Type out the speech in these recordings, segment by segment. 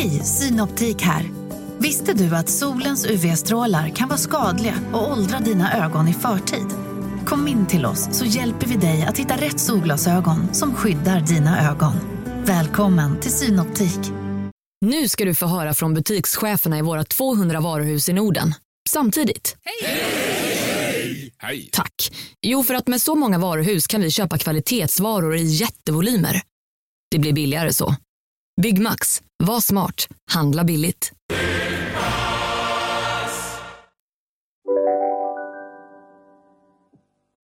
Hej, Synoptik här. Visste du att solens UV-strålar kan vara skadliga och åldra dina ögon i förtid? Kom in till oss så hjälper vi dig att hitta rätt solglasögon som skyddar dina ögon. Välkommen till Synoptik. Nu ska du få höra från butikscheferna i våra 200 varuhus i Norden. Samtidigt. Hej! Hej! Tack. Jo, för att med så många varuhus kan vi köpa kvalitetsvaror i jättevolymer. Det blir billigare så. Byggmax. Var smart. Handla billigt.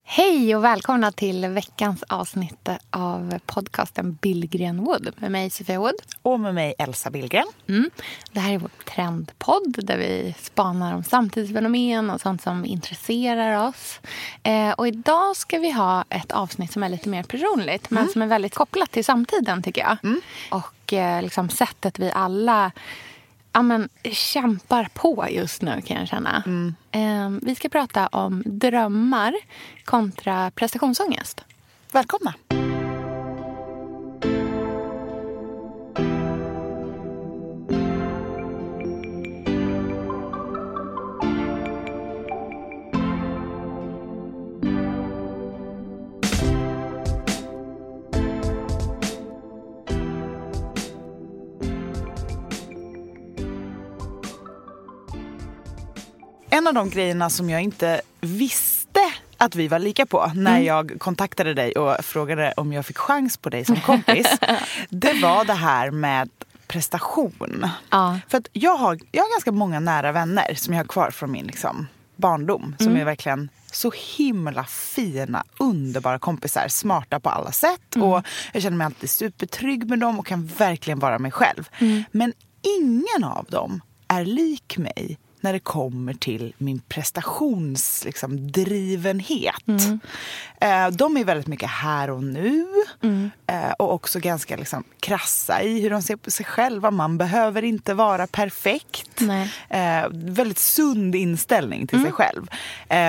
Hej och välkomna till veckans avsnitt av podcasten Billgren Wood med mig Sofia Wood. Och med mig Elsa Billgren. Mm. Det här är vår trendpodd där vi spanar om samtidsfenomen och sånt som intresserar oss. Eh, och idag ska vi ha ett avsnitt som är lite mer personligt men som är väldigt kopplat till samtiden tycker jag. Och eh, liksom sättet vi alla ja, men, kämpar på just nu kan jag känna. Eh, vi ska prata om drömmar kontra prestationsångest. Välkomna. En av de grejerna som jag inte visste att vi var lika på när jag kontaktade dig och frågade om jag fick chans på dig som kompis. det var det här med prestation. Ja. För att jag har, jag har ganska många nära vänner som jag har kvar från min liksom, barndom. Som är verkligen så himla fina, underbara kompisar. Smarta på alla sätt. Och Jag känner mig alltid supertrygg med dem och kan verkligen vara mig själv. Men ingen av dem är lik mig när det kommer till min prestationsdrivenhet. Liksom, drivenhet. Eh, de är väldigt mycket här och nu. Eh, och också ganska liksom, krassa i hur de ser på sig själva. Man behöver inte vara perfekt. Nej. Eh, väldigt sund inställning till sig själv.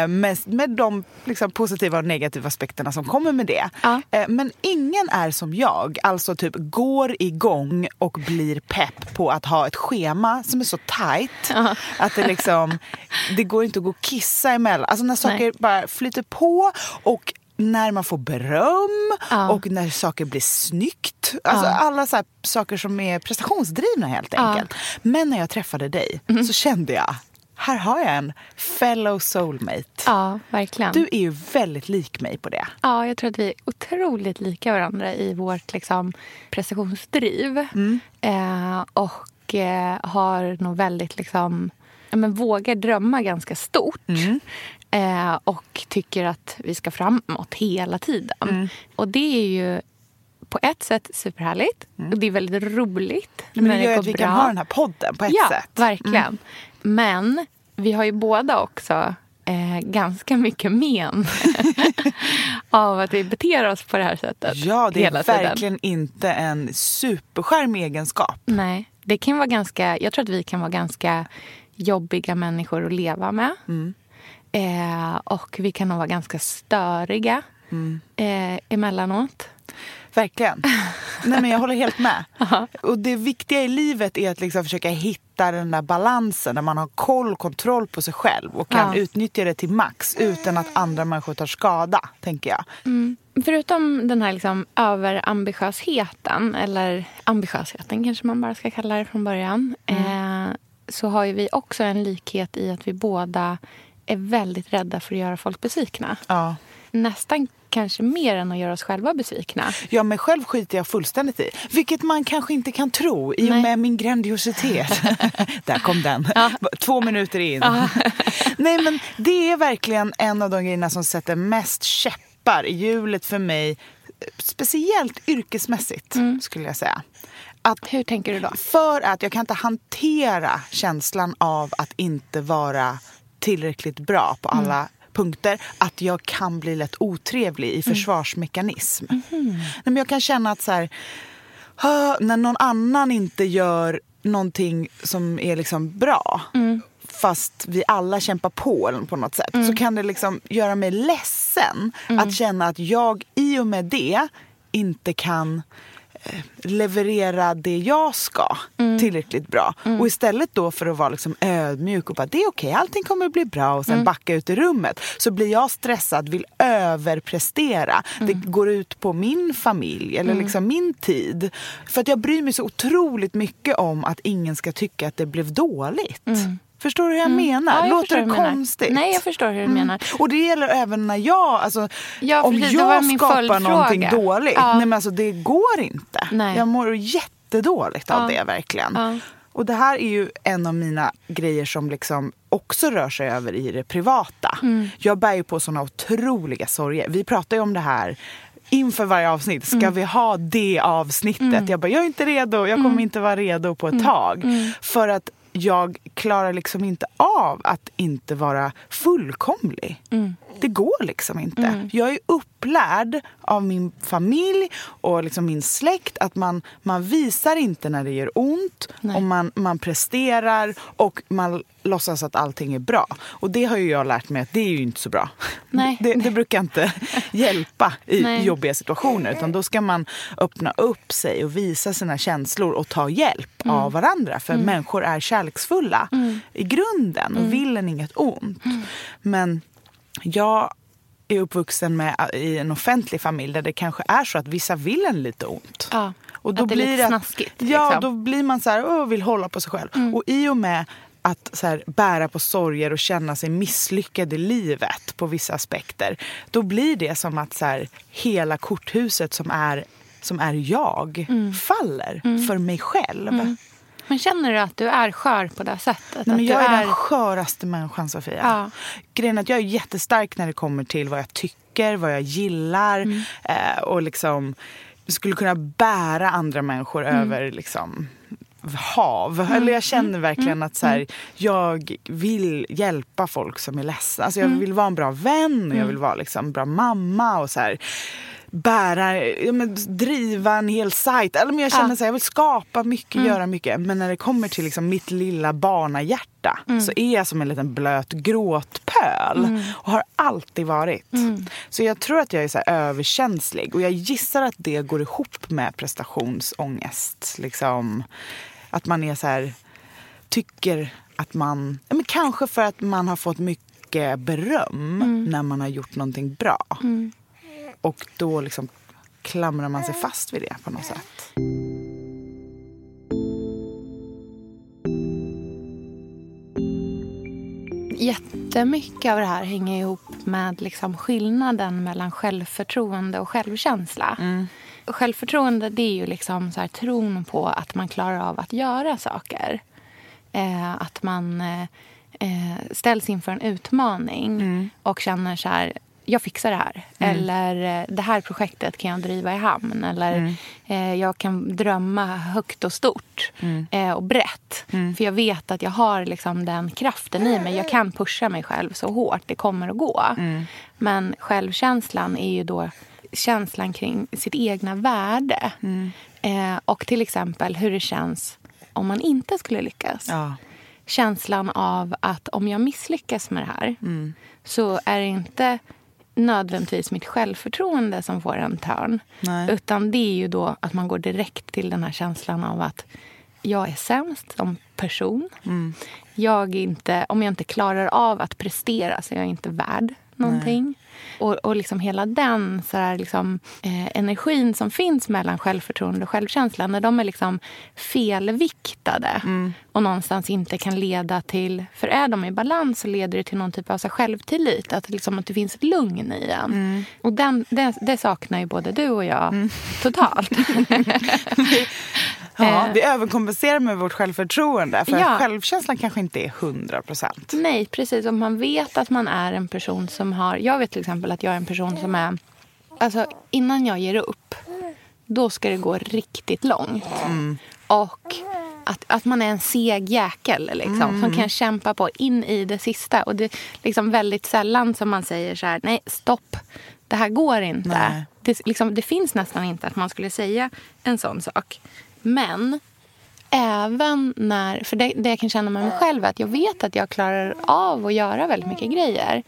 Med, med de liksom, positiva och negativa aspekterna som kommer med det. Ja. Men ingen är som jag, alltså typ går igång och blir pepp på att ha ett schema som är så tajt att det liksom, det går inte att gå och kissa emellan. Alltså när saker Nej. bara flyter på och när man får beröm Ja. och när saker blir snyggt. Alltså Ja. alla så här saker som är prestationsdrivna helt Ja. enkelt. Men när jag träffade dig så kände jag, här har jag en fellow soulmate. Ja, verkligen. Du är ju väldigt lik mig på det. Ja, jag tror att vi är otroligt lika varandra i vårt liksom, prestationsdriv. Eh, och eh, har nog väldigt... Liksom, ja, men vågar drömma ganska stort. Eh, och tycker att vi ska framåt hela tiden. Och det är ju på ett sätt superhärligt. Och det är väldigt roligt Men när det gör det går att vi bra. kan ha den här podden på ett ja, sätt. verkligen. Men vi har ju båda också eh, ganska mycket men av att vi beter oss på det här sättet Ja, det är hela tiden. verkligen inte en superskärm egenskap. Nej, det kan vara ganska, jag tror att vi kan vara ganska jobbiga människor att leva med. Mm. Eh, och vi kan nog vara ganska störiga Mm. eh, emellanåt. Verkligen. Nej, men jag håller helt med. Och det viktiga i livet är att liksom försöka hitta den där balansen där man har koll och kontroll på sig själv och kan Ja. utnyttja det till max utan att andra människor tar skada, tänker jag. Förutom den här liksom överambitiösheten, eller ambitiösheten kanske man bara ska kalla det från början. Eh, så har vi också en likhet i att vi båda är väldigt rädda för att göra folk besvikna. Ja. Nästan kanske mer än att göra oss själva besvikna. Ja, mig själv skiter jag fullständigt i. Vilket man kanske inte kan tro i och Nej. med min grandiositet. Där kom den. Två minuter in. Nej, men det är verkligen en av de grejerna som sätter mest käppar i hjulet för mig. Speciellt yrkesmässigt, skulle jag säga. Att Hur tänker du då? för att jag kan inte hantera känslan av att inte vara tillräckligt bra på alla punkter. Att jag kan bli lätt otrevlig i försvarsmekanism. Nej, men jag kan känna att så här, "Ah, när någon annan inte gör någonting som är liksom bra fast vi alla kämpar på på något sätt så kan det liksom göra mig ledsen att känna att jag i och med det inte kan leverera det jag ska Mm. tillräckligt bra. Och istället då för att vara liksom ödmjuk och bara det är okej, allting kommer bli bra och sen Mm. backa ut i rummet. Så blir jag stressad, vill överprestera. Det Mm. går ut på min familj eller liksom min tid. För att jag bryr mig så otroligt mycket om att ingen ska tycka att det blev dåligt. Förstår du hur jag menar? Mm. Ja, jag Låter det menar. konstigt? Mm. Nej, jag förstår hur du menar. Och det gäller även när jag, alltså, Ja, om precis, jag skapar någonting dåligt. Ja. Nej men alltså det går inte. Nej. Jag mår jättedåligt av det verkligen. Och det här är ju en av mina grejer som liksom också rör sig över i det privata. Mm. Jag bär ju på såna otroliga sorger. Vi pratar ju om det här inför varje avsnitt. Ska Mm. vi ha det avsnittet? Jag bara, jag är inte redo. Jag Mm. kommer inte vara redo på ett tag. För att jag klarar liksom inte av att inte vara fullkomlig. Mm. Det går liksom inte. Jag är upplärd av min familj och liksom min släkt att man, man visar inte när det gör ont Nej. och man, man presterar och man låtsas att allting är bra. Och det har ju jag lärt mig att det är ju inte så bra. Nej. Det, det brukar inte hjälpa i Nej. jobbiga situationer utan då ska man öppna upp sig och visa sina känslor och ta hjälp Mm. av varandra. För människor är kärleksfulla i grunden Mm. och vill en inget ont. Men jag är uppvuxen med, i en offentlig familj där det kanske är så att vissa vill en lite ont. Ja, Och då att det är blir lite det, snaskigt, Ja, liksom. Mm. då blir man så här, åh, vill hålla på sig själv. Och i och med att så här, bära på sorger och känna sig misslyckad i livet på vissa aspekter. Då blir det som att så här, hela korthuset som är, som är jag Mm. faller för mig själv. Men känner du att du är skör på det sättet? Nej, men att jag du är den sköraste människan, Sofia. Ja. Grejen är att jag är jättestark när det kommer till vad jag tycker, vad jag gillar Mm. eh, och liksom skulle kunna bära andra människor Mm. över liksom hav. Eller jag känner verkligen Mm. att så här, jag vill hjälpa folk som är ledsna. Alltså Mm. jag vill vara en bra vän och jag vill vara liksom en bra mamma och så här bära, driva en hel sajt. Eller, men jag känner Ja. så här, jag vill skapa mycket, Mm. göra mycket. Men när det kommer till liksom, mitt lilla barnahjärta Mm. så är jag som en liten blöt gråtpöl. Och har alltid varit. Mm. Så jag tror att jag är så överkänslig. Och jag gissar att det går ihop med prestationsångest. Liksom, att man är så här, tycker att man, men kanske för att man har fått mycket beröm Mm. när man har gjort någonting bra. Och då liksom klamrar man sig fast vid det på något sätt. Jättemycket av det här hänger ihop med liksom skillnaden mellan självförtroende och självkänsla. Självförtroende det är ju liksom så här tron på att man klarar av att göra saker. Eh, att man eh, eh, ställs inför en utmaning och känner så här jag fixar det här. Eller eh, det här projektet kan jag driva i hamn. Eller eh, jag kan drömma högt och stort eh, och brett. För jag vet att jag har liksom den kraften i mig. Jag kan pusha mig själv så hårt det kommer att gå. Men självkänslan är ju då känslan kring sitt egna värde. Eh, och till exempel hur det känns om man inte skulle lyckas Ja. känslan av att om jag misslyckas med det här så är det inte nödvändigtvis mitt självförtroende som får en törn. Nej. Utan det är ju då att man går direkt till den här känslan av att jag är sämst som person. Jag är inte, om jag inte klarar av att prestera så är jag inte värd någonting. Och, och liksom hela den så här liksom, eh, energin som finns mellan självförtroende och självkänsla när de är liksom felviktade och någonstans inte kan leda till... För är de i balans så leder det till någon typ av så här självtillit. Att, liksom, att det finns ett lugn i en. Och den, det, det saknar ju både du och jag totalt. Ja, Eh. vi överkompenserar med vårt självförtroende. För Ja. självkänslan kanske inte är 100 procent. Nej, precis. Om man vet att man är en person som har... Jag vet till exempel att jag är en person som är... Alltså, innan jag ger upp, då ska det gå riktigt långt. Och att, att man är en seg jäkel liksom, som kan kämpa på in i det sista. Och det är liksom väldigt sällan som man säger så här, nej, stopp. Det här går inte. Det, liksom, det finns nästan inte att man skulle säga en sån sak. Men även när... För det, det jag kan känna med mig själv är att jag vet att jag klarar av att göra väldigt mycket grejer.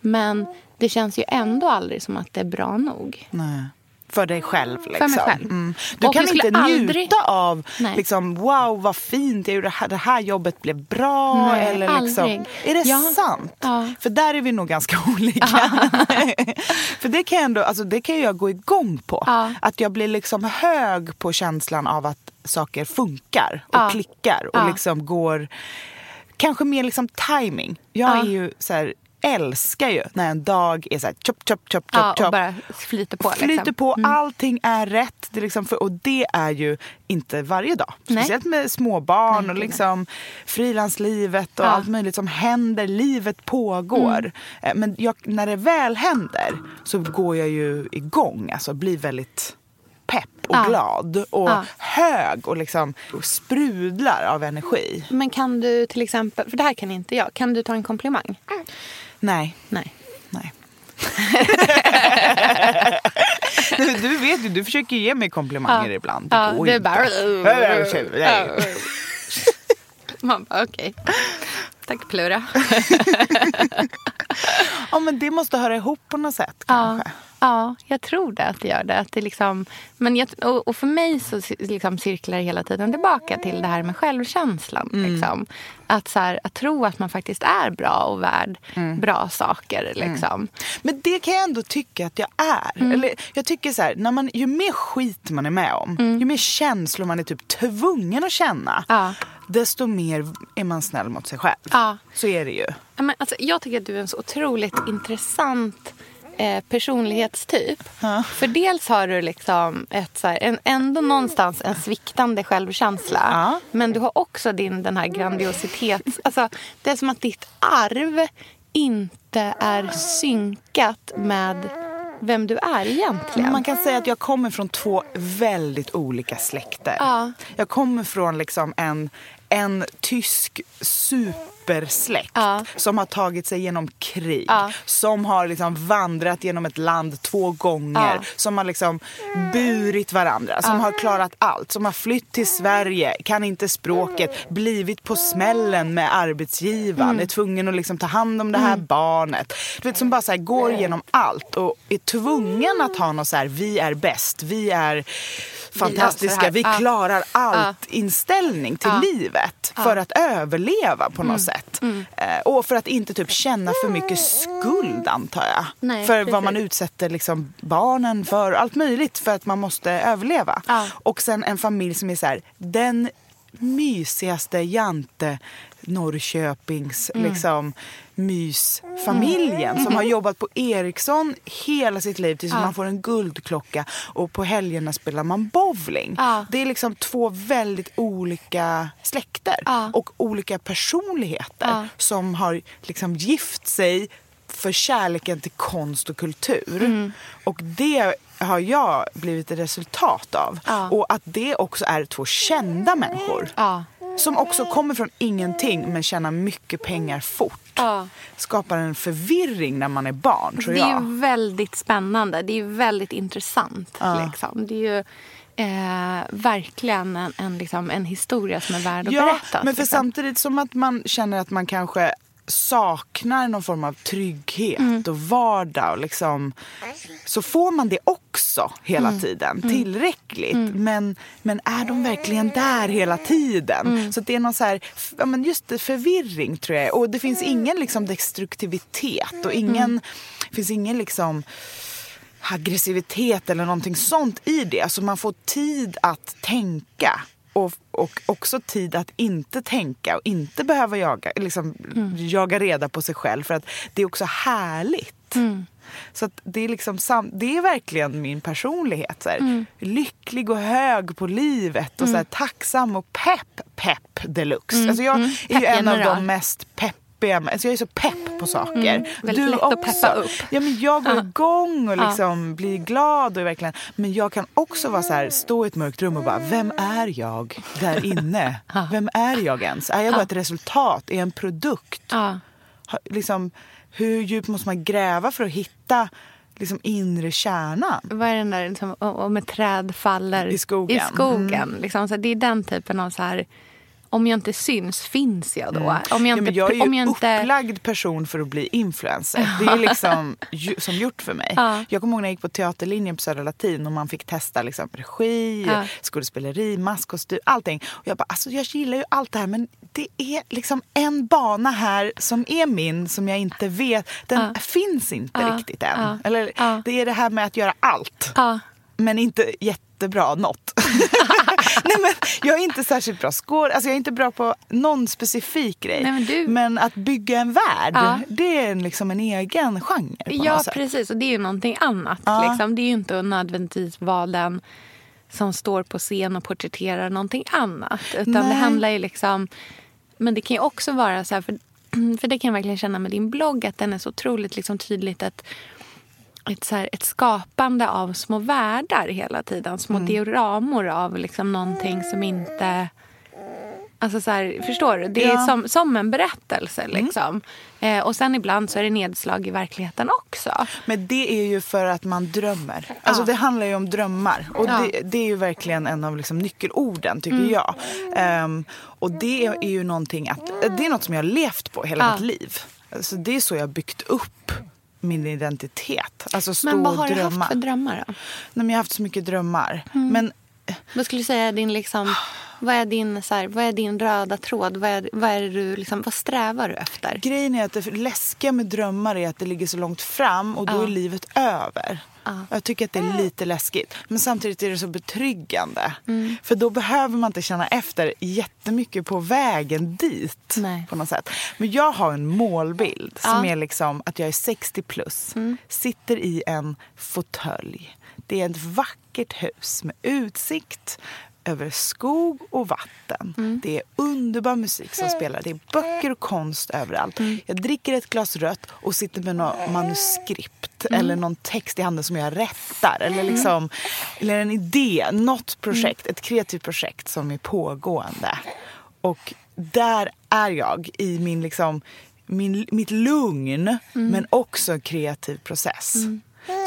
Men det känns ju ändå aldrig som att det är bra nog. Nej. För dig själv. Liksom. mig själv. Mm. Du Och kan inte aldrig- njuta av Nej. liksom, wow vad fint, jag gjorde det här, det här jobbet blev bra. Nej, eller liksom, aldrig. Är det Ja. sant? Ja. För där är vi nog ganska olika. För det kan, jag ändå, alltså, det kan jag gå igång på. Ja. Att jag blir liksom hög på känslan av att saker funkar och klickar och liksom går... Kanske mer liksom timing. Jag Ja. är ju så här, älskar ju när en dag är så här chop, chop, chop, chop, Ja, och chop. bara flyter på. Flyter liksom. på, allting är rätt. Det är liksom för, och det är ju inte varje dag. Nej. Speciellt med småbarn Nej, och liksom frilanslivet och Ja. allt möjligt som händer. Livet pågår. Eh, Men jag, när det väl händer så går jag ju igång. Alltså blir väldigt pepp och Ja. glad och Ja. hög och liksom och sprudlar av energi. Men kan du till exempel, för det här kan inte jag, kan du ta en komplimang? Nej, Nej. nej. du vet ju, du försöker ge mig komplimanger Ja. ibland. Ja, går det är bara... Man bara okej. Tack Plura. Ja, men det måste höra ihop på något sätt Ja, kanske. ja, jag tror det att det gör det. Att det liksom, men jag, och, och för mig så liksom cirklar det hela tiden tillbaka till det här med självkänslan. Mm. Liksom. Att, så här, att tro att man faktiskt är bra och värd Mm. bra saker. Liksom. Men det kan jag ändå tycka att jag är. Mm. Eller, jag tycker så här, när man, ju mer skit man är med om, ju mer känslor man är typ tvungen att känna, Mm. Ja. Desto mer är man snäll mot sig själv. Ja. Så är det ju. Ja, Men, alltså, jag tycker att du är en så otroligt intressant eh, personlighetstyp. Ja. För dels har du liksom ett, så här, en, ändå någonstans en sviktande självkänsla. Ja. Men du har också din den här grandiositet. Alltså, det är som att ditt arv inte är synkat med vem du är egentligen. Man kan säga att jag kommer från två väldigt olika släkter. Ja. Jag kommer från liksom en, en tysk super supersläkt Ja. som har tagit sig genom krig. Ja. Som har liksom vandrat genom ett land två gånger. Ja. Som har liksom burit varandra. Som har klarat allt. Som har flytt till Sverige, kan inte språket, blivit på smällen med arbetsgivaren. Mm. Är tvungen att liksom ta hand om det här barnet. Du vet, som bara så går igenom allt och är tvungen att ha något så här, vi är bäst, vi är fantastiska, vi klarar allt inställning till livet för att överleva på något sätt. Eh, och för att inte typ känna för mycket skuld antar jag. Nej, för vad precis. man utsätter liksom barnen för, allt möjligt för att man måste överleva. Ja. Och sen en familj som är så här, den mysigaste Jante Norrköpings Mm. liksom, mysfamiljen som har jobbat på Ericsson hela sitt liv tills man får en guldklocka och på helgerna spelar man bowling. Ja. Det är liksom två väldigt olika släkter Ja. och olika personligheter Ja. som har liksom gift sig för kärleken till konst och kultur. Mm. Och det har jag blivit ett resultat av. Ja. Och att det också är två kända människor. Som också kommer från ingenting men tjänar mycket pengar fort. Ja. Skapar en förvirring när man är barn tror Det är jag. ju väldigt spännande. Det är ju väldigt intressant. Ja. Liksom. Det är ju eh, verkligen en, en, liksom, en historia som är värd att Ja, berätta. men för liksom. samtidigt som att man känner att man kanske saknar någon form av trygghet Mm. och vardag och liksom, så får man det också hela Mm. tiden. Tillräckligt. Men, men är de verkligen där hela tiden? Mm. Så det är någon så här, ja, men just det, förvirring tror jag. Och det finns ingen liksom destruktivitet och ingen, Mm. finns ingen liksom aggressivitet eller någonting sånt i det. Alltså man får tid att tänka. Och, och också tid att inte tänka och inte behöva jaga, liksom, jaga reda på sig själv. För att det är också härligt. Så att det, är liksom sam- det är verkligen min personlighet. Så här. Lycklig och hög på livet och så här, tacksam och pepp, pepp deluxe. Alltså jag är ju en av de mest peppiga, alltså jag är så pepp på saker. Väldigt lätt att peppa upp. Ja, men jag går igång och liksom blir glad. Och verkligen, men jag kan också vara så här, stå i ett mörkt rum och bara, vem är jag där inne? Vem är jag ens? Är jag bara ett resultat? Är jag en produkt? Liksom, hur djupt måste man gräva för att hitta liksom, inre kärnan? Vad är den där liksom, om ett träd faller I skogen. Mm. I skogen liksom, så det är den typen av så här, om jag inte syns, finns jag då? Om jag, Mm. Ja, inte, men jag är ju om jag inte... upplagd person för att bli influencer. Det är liksom ju, som gjort för mig. Ja. Jag kommer ihåg när jag gick på teaterlinjen på Södra Latin och man fick testa liksom regi, Ja. skådespeleri, maskkostym, allting. Och jag bara, alltså jag gillar ju allt det här men det är liksom en bana här som är min som jag inte vet. Den finns inte Ja. riktigt än. Ja. Eller Ja. det är det här med att göra allt. Ja. Men inte jättebra något. Nej, men jag är inte särskilt bra skåd, alltså jag är inte bra på någon specifik grej. Nej, men du- att bygga en värld, Ja. det är liksom en egen genre Ja, precis. Och det är ju någonting annat. Ja. Liksom. Det är ju inte att nödvändigtvis vara den som står på scen och porträtterar någonting annat. Utan det Nej. handlar ju liksom... Men det kan ju också vara så här, för, för det kan jag verkligen känna med din blogg, att den är så otroligt liksom tydligt ett, ett, så här, ett skapande av små världar hela tiden. Små Mm. dioramor av liksom någonting som inte... Alltså så här, förstår du? Det är Ja. Mm. som, som en berättelse. Liksom. Eh, och sen ibland så är det nedslag i verkligheten också. Men det är ju för att man drömmer. Alltså det handlar ju om drömmar. Och Ja. det, det är ju verkligen en av liksom nyckelorden tycker jag. Ehm, och det är ju någonting att, det är något som jag har levt på hela Ja. mitt liv. Alltså det är så jag har byggt upp min identitet. Alltså stå Men vad har du drömma. haft för drömmar då? Nej, jag har haft så mycket drömmar. Mm. Men Vad skulle du säga din liksom... Vad är din, så här, vad är din röda tråd? Vad, är, vad, är du, liksom, vad strävar du efter? grejen är att det läskiga med drömmar är att det ligger så långt fram och då Ja. är livet över. Ja. Jag tycker att det är lite läskigt. Men samtidigt är det så betryggande. Mm. För då behöver man inte känna efter jättemycket på vägen dit. Nej. På något sätt. Men jag har en målbild som. Mm. är liksom att jag är 60 plus. Sitter i en fåtölj. Det är ett vackert hus med utsikt över skog och vatten. Mm. Det är underbar musik som spelar. Det är böcker och konst överallt. Mm. Jag dricker ett glas rött och sitter med något manuskript Mm. eller någon text i handen som jag rättar. Eller, liksom, eller en idé, något projekt, ett kreativt projekt som är pågående. Och där är jag i min, liksom, min, mitt lugn men också kreativ process.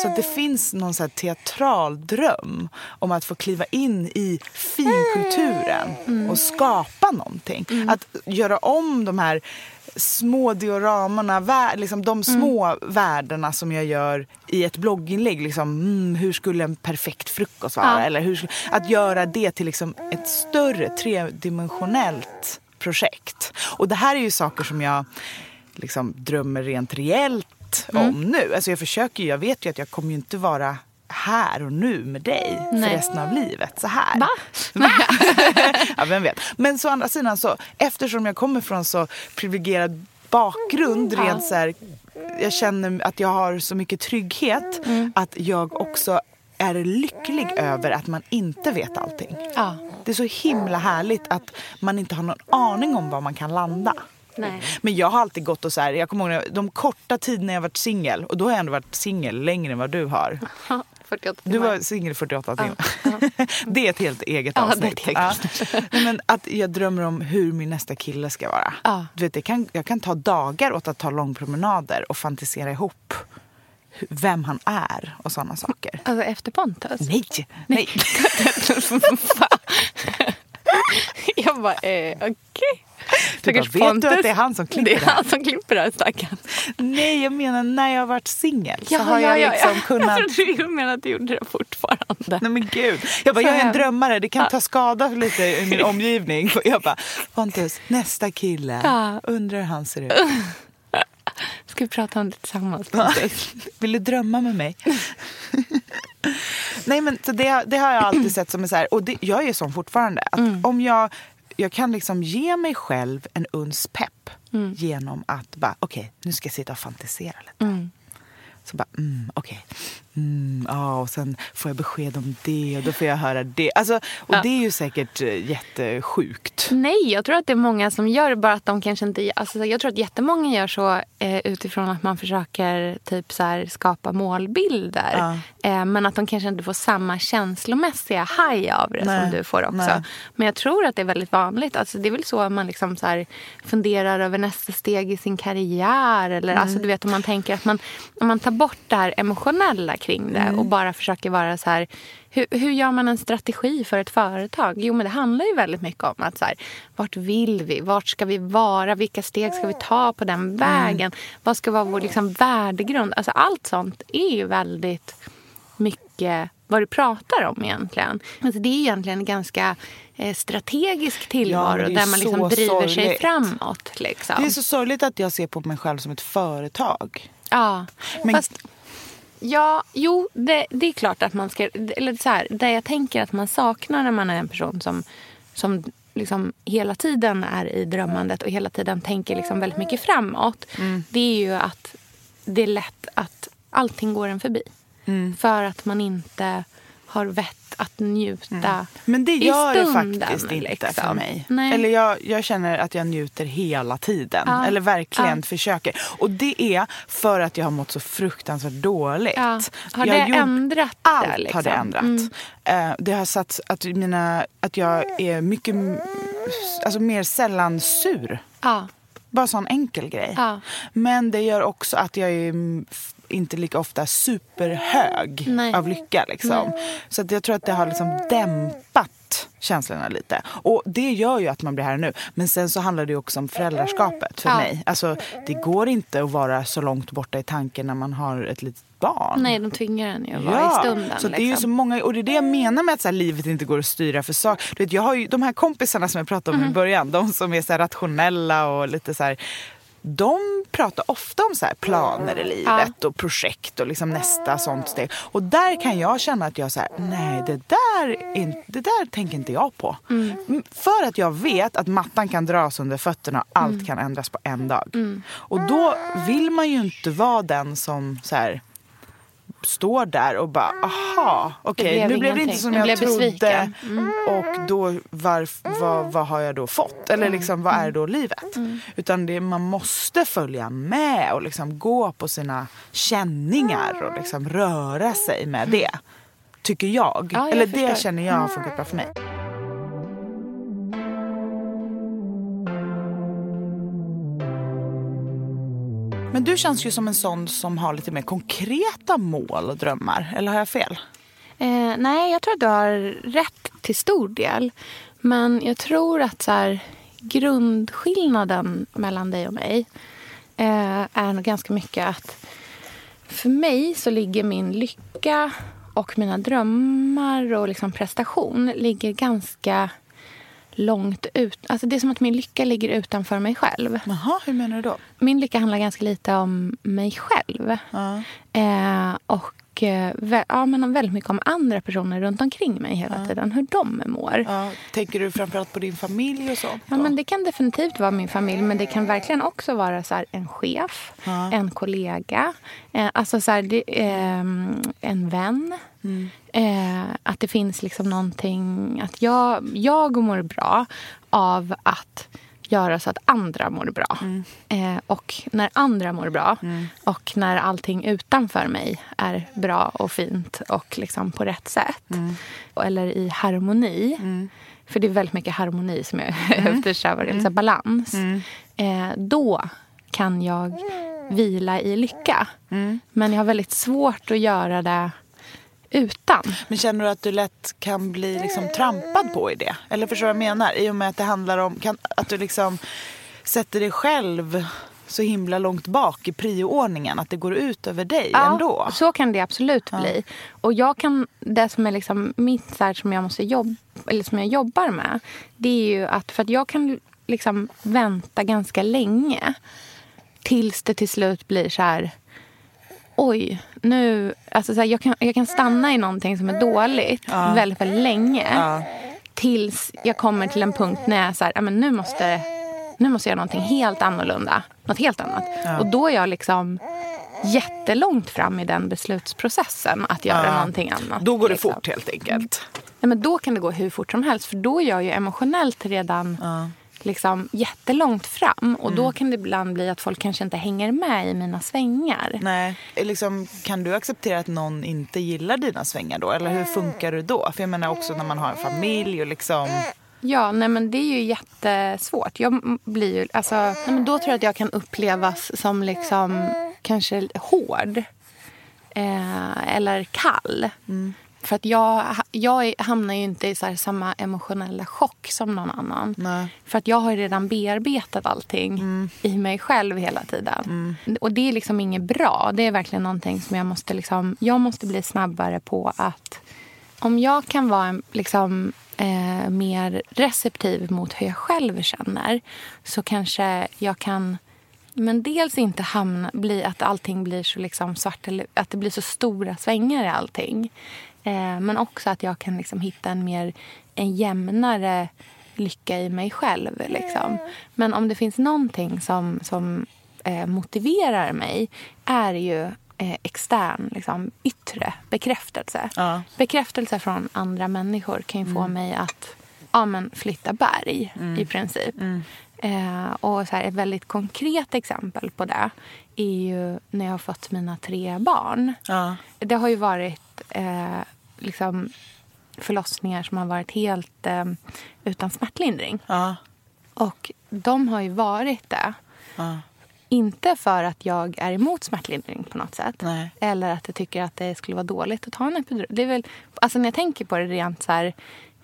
Så att det finns någon så teatral dröm om att få kliva in i finkulturen och skapa någonting. Att göra om de här små dioramarna, vär, liksom de små värdena som jag gör i ett blogginlägg. Liksom, mm, hur skulle en perfekt frukost vara? Ja. Eller hur, att göra det till liksom ett större tredimensionellt projekt. Och det här är ju saker som jag liksom drömmer rent reellt om nu. Alltså jag försöker jag vet ju att jag kommer ju inte vara här och nu med dig för Nej. resten av livet. Så här. Va? ja, vem vet. Men så andra sidan så, eftersom jag kommer från så privilegierad bakgrund, Ja. rent så här, jag känner att jag har så mycket trygghet Mm. att jag också är lycklig över att man inte vet allting. Ja. Det är så himla härligt att man inte har någon aning om var man kan landa. Nej. Men jag har alltid gått och så här, jag kommer ihåg de korta tiderna jag varit singel, och då har jag ändå varit singel längre än vad du har. 48 Du var singel i 48 timmar. det är ett helt eget Ja, avsnitt. eget Ja. Nej, men att jag drömmer om hur min nästa kille ska vara. Ja. Du vet, det kan, jag kan ta dagar åt att ta långpromenader och fantisera ihop vem han är och sådana saker. Alltså efter Pontus? Nej! Nej. Jag bara, eh, okej. Du bara, vet du att det är han som klipper Det är det här? han som klipper det här stackarn. Nej, jag menar när jag har varit singel så har jag liksom kunnat... Jag trodde du menade att du gjorde det fortfarande. Nej men gud. Jag bara, jag är en drömmare. Det kan Ja. ta skada lite i min omgivning. Jag bara, Pontus, nästa kille. Ja. Undrar hur han ser ut. Ska vi prata om det tillsammans? Vill du drömma med mig? Nej men så det, det har jag alltid sett som en så här, och det, jag är sån fortfarande. Att om jag, jag kan liksom ge mig själv en uns pepp genom att bara, okej, nu ska jag sitta och fantisera lite. Så bara, mm, okej. Mm, ja, och sen får jag besked om det och då får jag höra det. Alltså, och Ja. det är ju säkert eh, jättesjukt. Nej, jag tror att det är många som gör bara att de kanske inte... Alltså jag tror att jättemånga gör så eh, utifrån att man försöker typ så här, skapa målbilder. Ja. Eh, men att de kanske inte får samma känslomässiga high av det Nej, som du får också. nej. Men jag tror att det är väldigt vanligt. Alltså det är väl så att man liksom så här funderar över nästa steg i sin karriär. Eller, Mm. alltså du vet om man tänker att man, om man tar bort det här emotionella kring det Mm. och bara försöker vara så här... Hur, hur gör man en strategi för ett företag? Jo, men det handlar ju väldigt mycket om att så här, vart vill vi? Vart ska vi vara? Vilka steg ska vi ta på den vägen? Vad ska vara vår liksom, värdegrund? Alltså, allt sånt är ju väldigt mycket vad du pratar om egentligen. Alltså, det är egentligen en ganska eh, strategisk tillvaro är där man liksom driver sig sorgligt. framåt. Liksom. Det är så sorgligt att jag ser på mig själv som ett företag. Ja, Men- fast... Ja, jo, det, det är klart att man ska... Eller så här, det jag tänker att man saknar när man är en person som, som liksom hela tiden är i drömmandet och hela tiden tänker liksom väldigt mycket framåt. Mm. Det är ju att det är lätt att allting går en förbi. Mm. För att man inte har vett att njuta Men det i gör det stunden, faktiskt inte för liksom. mig. Nej. Eller jag, jag känner att jag njuter hela tiden. Ja. Eller verkligen Ja. försöker. Och det är för att jag har mått så fruktansvärt dåligt. Ja. Har Jag det gjort- ändrat det, Allt har det liksom? ändrat. Mm. Eh, det har satt att, mina, att jag är mycket alltså mer sällan sur. Ja, Bara sån enkel grej. ja. Men det gör också att jag är mm, inte lika ofta superhög Nej. av lycka. Liksom. Så att jag tror att det har liksom dämpat känslorna lite. Och det gör ju att man blir här nu. Men sen så handlar det också om föräldraskapet för Ja. mig. Alltså, det går inte att vara så långt borta i tanken när man har ett litet barn. Nej, de tvingar en ju att vara i stunden. så det är ju liksom. så många, och det är det jag menar med att så här, livet inte går att styra för saker. Du vet, jag har ju de här kompisarna som jag pratade om Mhm. i början, de som är så rationella och lite så här de pratar ofta om så planer i livet och projekt och liksom nästa sånt steg. Och där kan jag känna att jag så här, nej det där, in, det där tänker inte jag på. Mm, För att jag vet att mattan kan dras under fötterna och allt kan ändras på en dag. Och då vill man ju inte vara den som så här står där och bara aha, okej blev nu blev det inte som jag blev trodde. besviken. Och då varf, vad, vad har jag då fått? Eller liksom vad är då livet? Utan det, man måste följa med och liksom gå på sina känningar och liksom röra sig med det. Tycker jag. Ja, jag Eller förstår. det känner jag har funkat bra för mig. Men du känns ju som en sån som har lite mer konkreta mål och drömmar. Eller har jag fel? Eh, nej, jag tror att du har rätt till stor del. Men jag tror att så här, grundskillnaden mellan dig och mig eh, är nog ganska mycket att för mig så ligger min lycka och mina drömmar och liksom prestation ligger ganska långt ut. Alltså det är som att min lycka ligger utanför mig själv. Jaha, hur menar du då? Min lycka handlar ganska lite om mig själv. Ja. Eh, och eh, ja, men väldigt mycket om andra personer runt omkring mig hela tiden. Hur de mår. Ja. Ja, tänker du framförallt på din familj och sånt? då? men det kan definitivt vara min familj, men det kan verkligen också vara så här, en chef, Ja. en kollega, eh, alltså så här, det, ehm, en vän. Mm. Eh, att det finns liksom någonting... Att jag, jag mår bra av att göra så att andra mår bra. Mm. Eh, och när andra mår bra och när allting utanför mig är bra och fint och liksom på rätt sätt Mm. eller i harmoni. För det är väldigt mycket harmoni som jag eftersträvar, mm. balans. Eh, då kan jag vila i lycka. Men jag har väldigt svårt att göra det utan. Men känner du att du lätt kan bli liksom trampad på i det? Eller förstår du vad jag menar? I och med att det handlar om kan, att du liksom sätter dig själv så himla långt bak i prioordningen att det går ut över dig ändå. så kan det absolut bli. Och jag kan, det som är liksom mitt så här, som jag måste jobba, eller som jag jobbar med, det är ju att, för att jag kan liksom vänta ganska länge tills det till slut blir så här, oj, nu, alltså så här, jag, kan, jag kan stanna i någonting som är dåligt väldigt, väldigt länge. Ja. Tills jag kommer till en punkt när jag så här, "Ja, men nu måste, nu måste jag göra någonting helt annorlunda. Något helt annat. Och då är jag liksom jättelångt fram i den beslutsprocessen att göra Ja. någonting annat. Då går det liksom. fort helt enkelt. Nej, men då kan det gå hur fort som helst. För då är jag ju emotionellt redan liksom, jättelångt fram. Och Mm. då kan det ibland bli att folk kanske inte hänger med i mina svängar. Nej. Liksom, kan du acceptera att någon inte gillar dina svängar då? Eller hur funkar det då? För jag menar också när man har en familj och liksom... Ja, nej men det är ju jättesvårt. Jag blir ju, alltså, nej men då tror jag att jag kan upplevas som liksom kanske hård. eh, eller kall. För att jag, jag hamnar ju inte i så samma emotionella chock som någon annan. Nej. För att jag har redan bearbetat allting i mig själv hela tiden. Och det är liksom inget bra. Det är verkligen någonting som jag måste liksom... Jag måste bli snabbare på att... Om jag kan vara en, liksom, eh, mer receptiv mot hur jag själv känner så kanske jag kan men dels inte hamna, bli att allting blir så liksom svart eller att det blir så stora svängar i allting. Eh, men också att jag kan liksom hitta en mer en jämnare lycka i mig själv. Liksom. Men om det finns någonting som, som eh, motiverar mig är ju eh, extern, liksom, yttre bekräftelse. Ja. Bekräftelse från andra människor kan ju få mig att ja, men flytta berg i princip. Eh, och så här, ett väldigt konkret exempel på det är ju när jag har fått mina tre barn. Ja. Det har ju varit eh, liksom förlossningar som har varit helt eh, utan smärtlindring. Ja. Och de har ju varit det. Ja. Inte för att jag är emot smärtlindring på något sätt. Nej. Eller att jag tycker att det skulle vara dåligt att ta en epidural. Det är väl, alltså när jag tänker på det rent så här,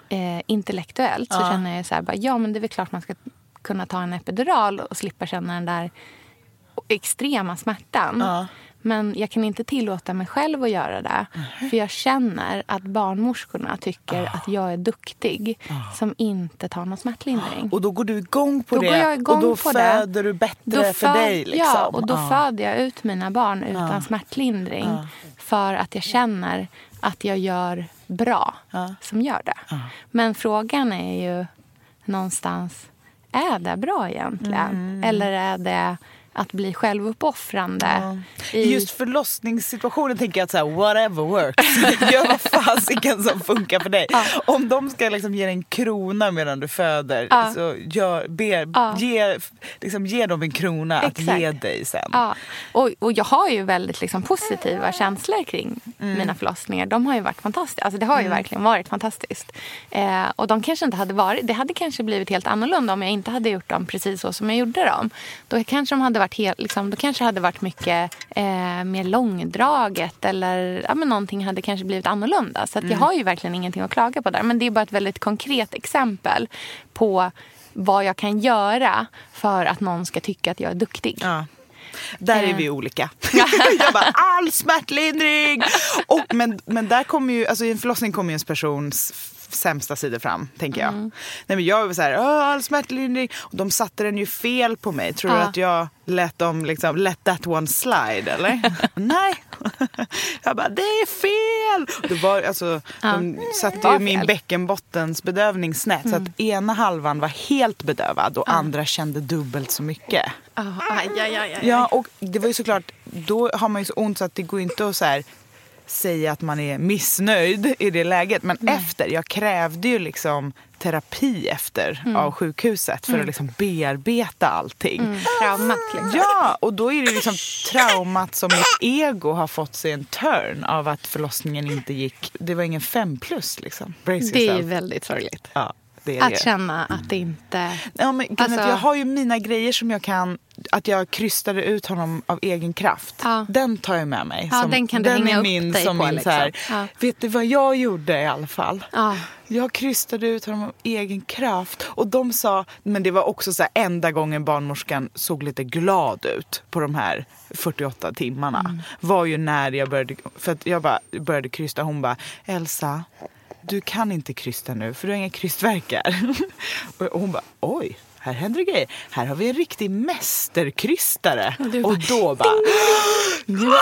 eh, intellektuellt så Ja. känner jag så här, bara, ja men det är väl klart man ska kunna ta en epidural och slippa känna den där extrema smärtan. Men jag kan inte tillåta mig själv att göra det. För jag känner att barnmorskorna tycker Ah. att jag är duktig som inte tar någon smärtlindring. Och då går du igång på Då det går jag igång och då på det. föder du bättre Då för dig. Liksom. Ja, och då Ja. föder jag ut mina barn utan smärtlindring. För att jag känner att jag gör bra som gör det. Men frågan är ju någonstans, är det bra egentligen? Mm. Eller är det att bli självuppoffrande? i- Just förlossningssituationen tänker jag att så här, whatever works. Gör vad fasiken som funkar för dig. Om de ska liksom ge dig en krona medan du föder Ja. så gör, ber, Ja. ge, liksom, ge dem en krona att Exakt. ge dig sen. Ja, och, och jag har ju väldigt liksom positiva känslor kring Mm. mina förlossningar. De har ju varit fantastiska. Alltså det har ju verkligen varit fantastiskt. Eh, och de kanske inte hade varit, det hade kanske blivit helt annorlunda om jag inte hade gjort dem precis så som jag gjorde dem. Då kanske de hade varit helt, liksom, då kanske det hade varit mycket eh, mer långdraget eller ja, men någonting hade kanske blivit annorlunda. Så Mm. jag har ju verkligen ingenting att klaga på där. Men det är bara ett väldigt konkret exempel på vad jag kan göra för att någon ska tycka att jag är duktig. Ja. Där är Eh. vi olika. jag bara, all smärtlindring! Och, men, men där kommer ju, alltså i en förlossning kommer ju ens persons sämsta sidor fram, tänker jag. Mm. Nej, men jag var så här, "Åh, all smärtlindring. Och de satte den ju fel på mig. Tror du Ja. att jag lät dem liksom, let that one slide eller? Nej. jag bara, det är fel! Det var, alltså, de satte ju min fel. bäckenbottensbedövning snett. Så att ena halvan var helt bedövad och andra kände dubbelt så mycket. Ah, aj, aj, aj, aj. Ja, och det var ju såklart, då har man ju så ont så att det går inte att så här, säga att man är missnöjd i det läget. Men efter, jag krävde ju liksom terapi efter av sjukhuset för att liksom bearbeta allting. Mm, traumat liksom. Ja, och då är det liksom traumat som mitt ego har fått sig en turn av att förlossningen inte gick. Det var ingen fem plus liksom. Brace Det är ju yourself. väldigt sorgligt. Ja, det är det. Att känna att det inte... Ja, men, Alltså- jag har ju mina grejer som jag kan, att jag krystade ut honom av egen kraft. Ja. Den tar jag med mig. Ja, som, den kan du hänga är upp min dig som på, min, liksom. så här, Ja. Vet du vad jag gjorde i alla fall? Ja. Jag krystade ut honom av egen kraft. Och de sa, men det var också så här, enda gången barnmorskan såg lite glad ut på de här 48 timmarna. Mm. Var ju när jag började, för att jag bara började krysta. Hon bara, Elsa, du kan inte krysta nu för du har inga krystverkar. och hon bara, oj. Här händer det grejer. Här har vi en riktig mästerkrystare. Och, bara, då bara...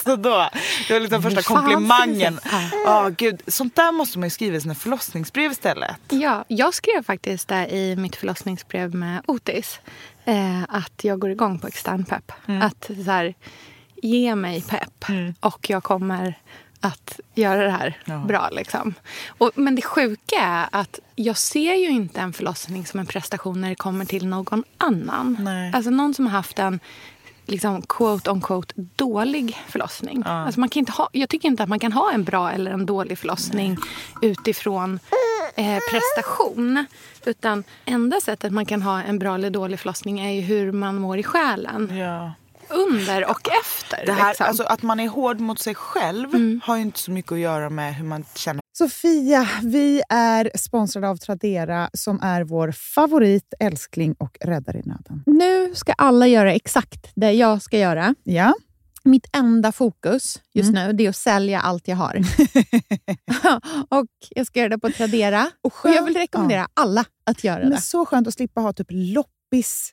Så då, det var liksom första komplimangen. Ja, gud. Sånt där måste man ju skriva i sina förlossningsbrev istället. Ja, jag skrev faktiskt det i mitt förlossningsbrev med Otis. Eh, att jag går igång på extern pepp. Att så här, ge mig pepp och jag kommer att göra det här Ja. bra. Liksom. Och, men det sjuka är att jag ser ju inte en förlossning som en prestation när det kommer till någon annan. Nej. Alltså någon som har haft en liksom, quote on quote dålig förlossning. Alltså man kan inte ha, jag tycker inte att man kan ha en bra eller en dålig förlossning utifrån eh, prestation. Utan enda sättet man kan ha en bra eller dålig förlossning är ju hur man mår i själen. Ja. Under och efter. Det här, liksom. alltså, att man är hård mot sig själv har ju inte så mycket att göra med hur man känner. Sofia, vi är sponsrade av Tradera som är vår favorit, älskling och räddare i nöden. Nu ska alla göra exakt det jag ska göra. Ja, Mitt enda fokus just nu det är att sälja allt jag har. och Jag ska göra det på Tradera. Och, jag vill rekommendera alla att göra men det. så skönt att slippa ha typ loppis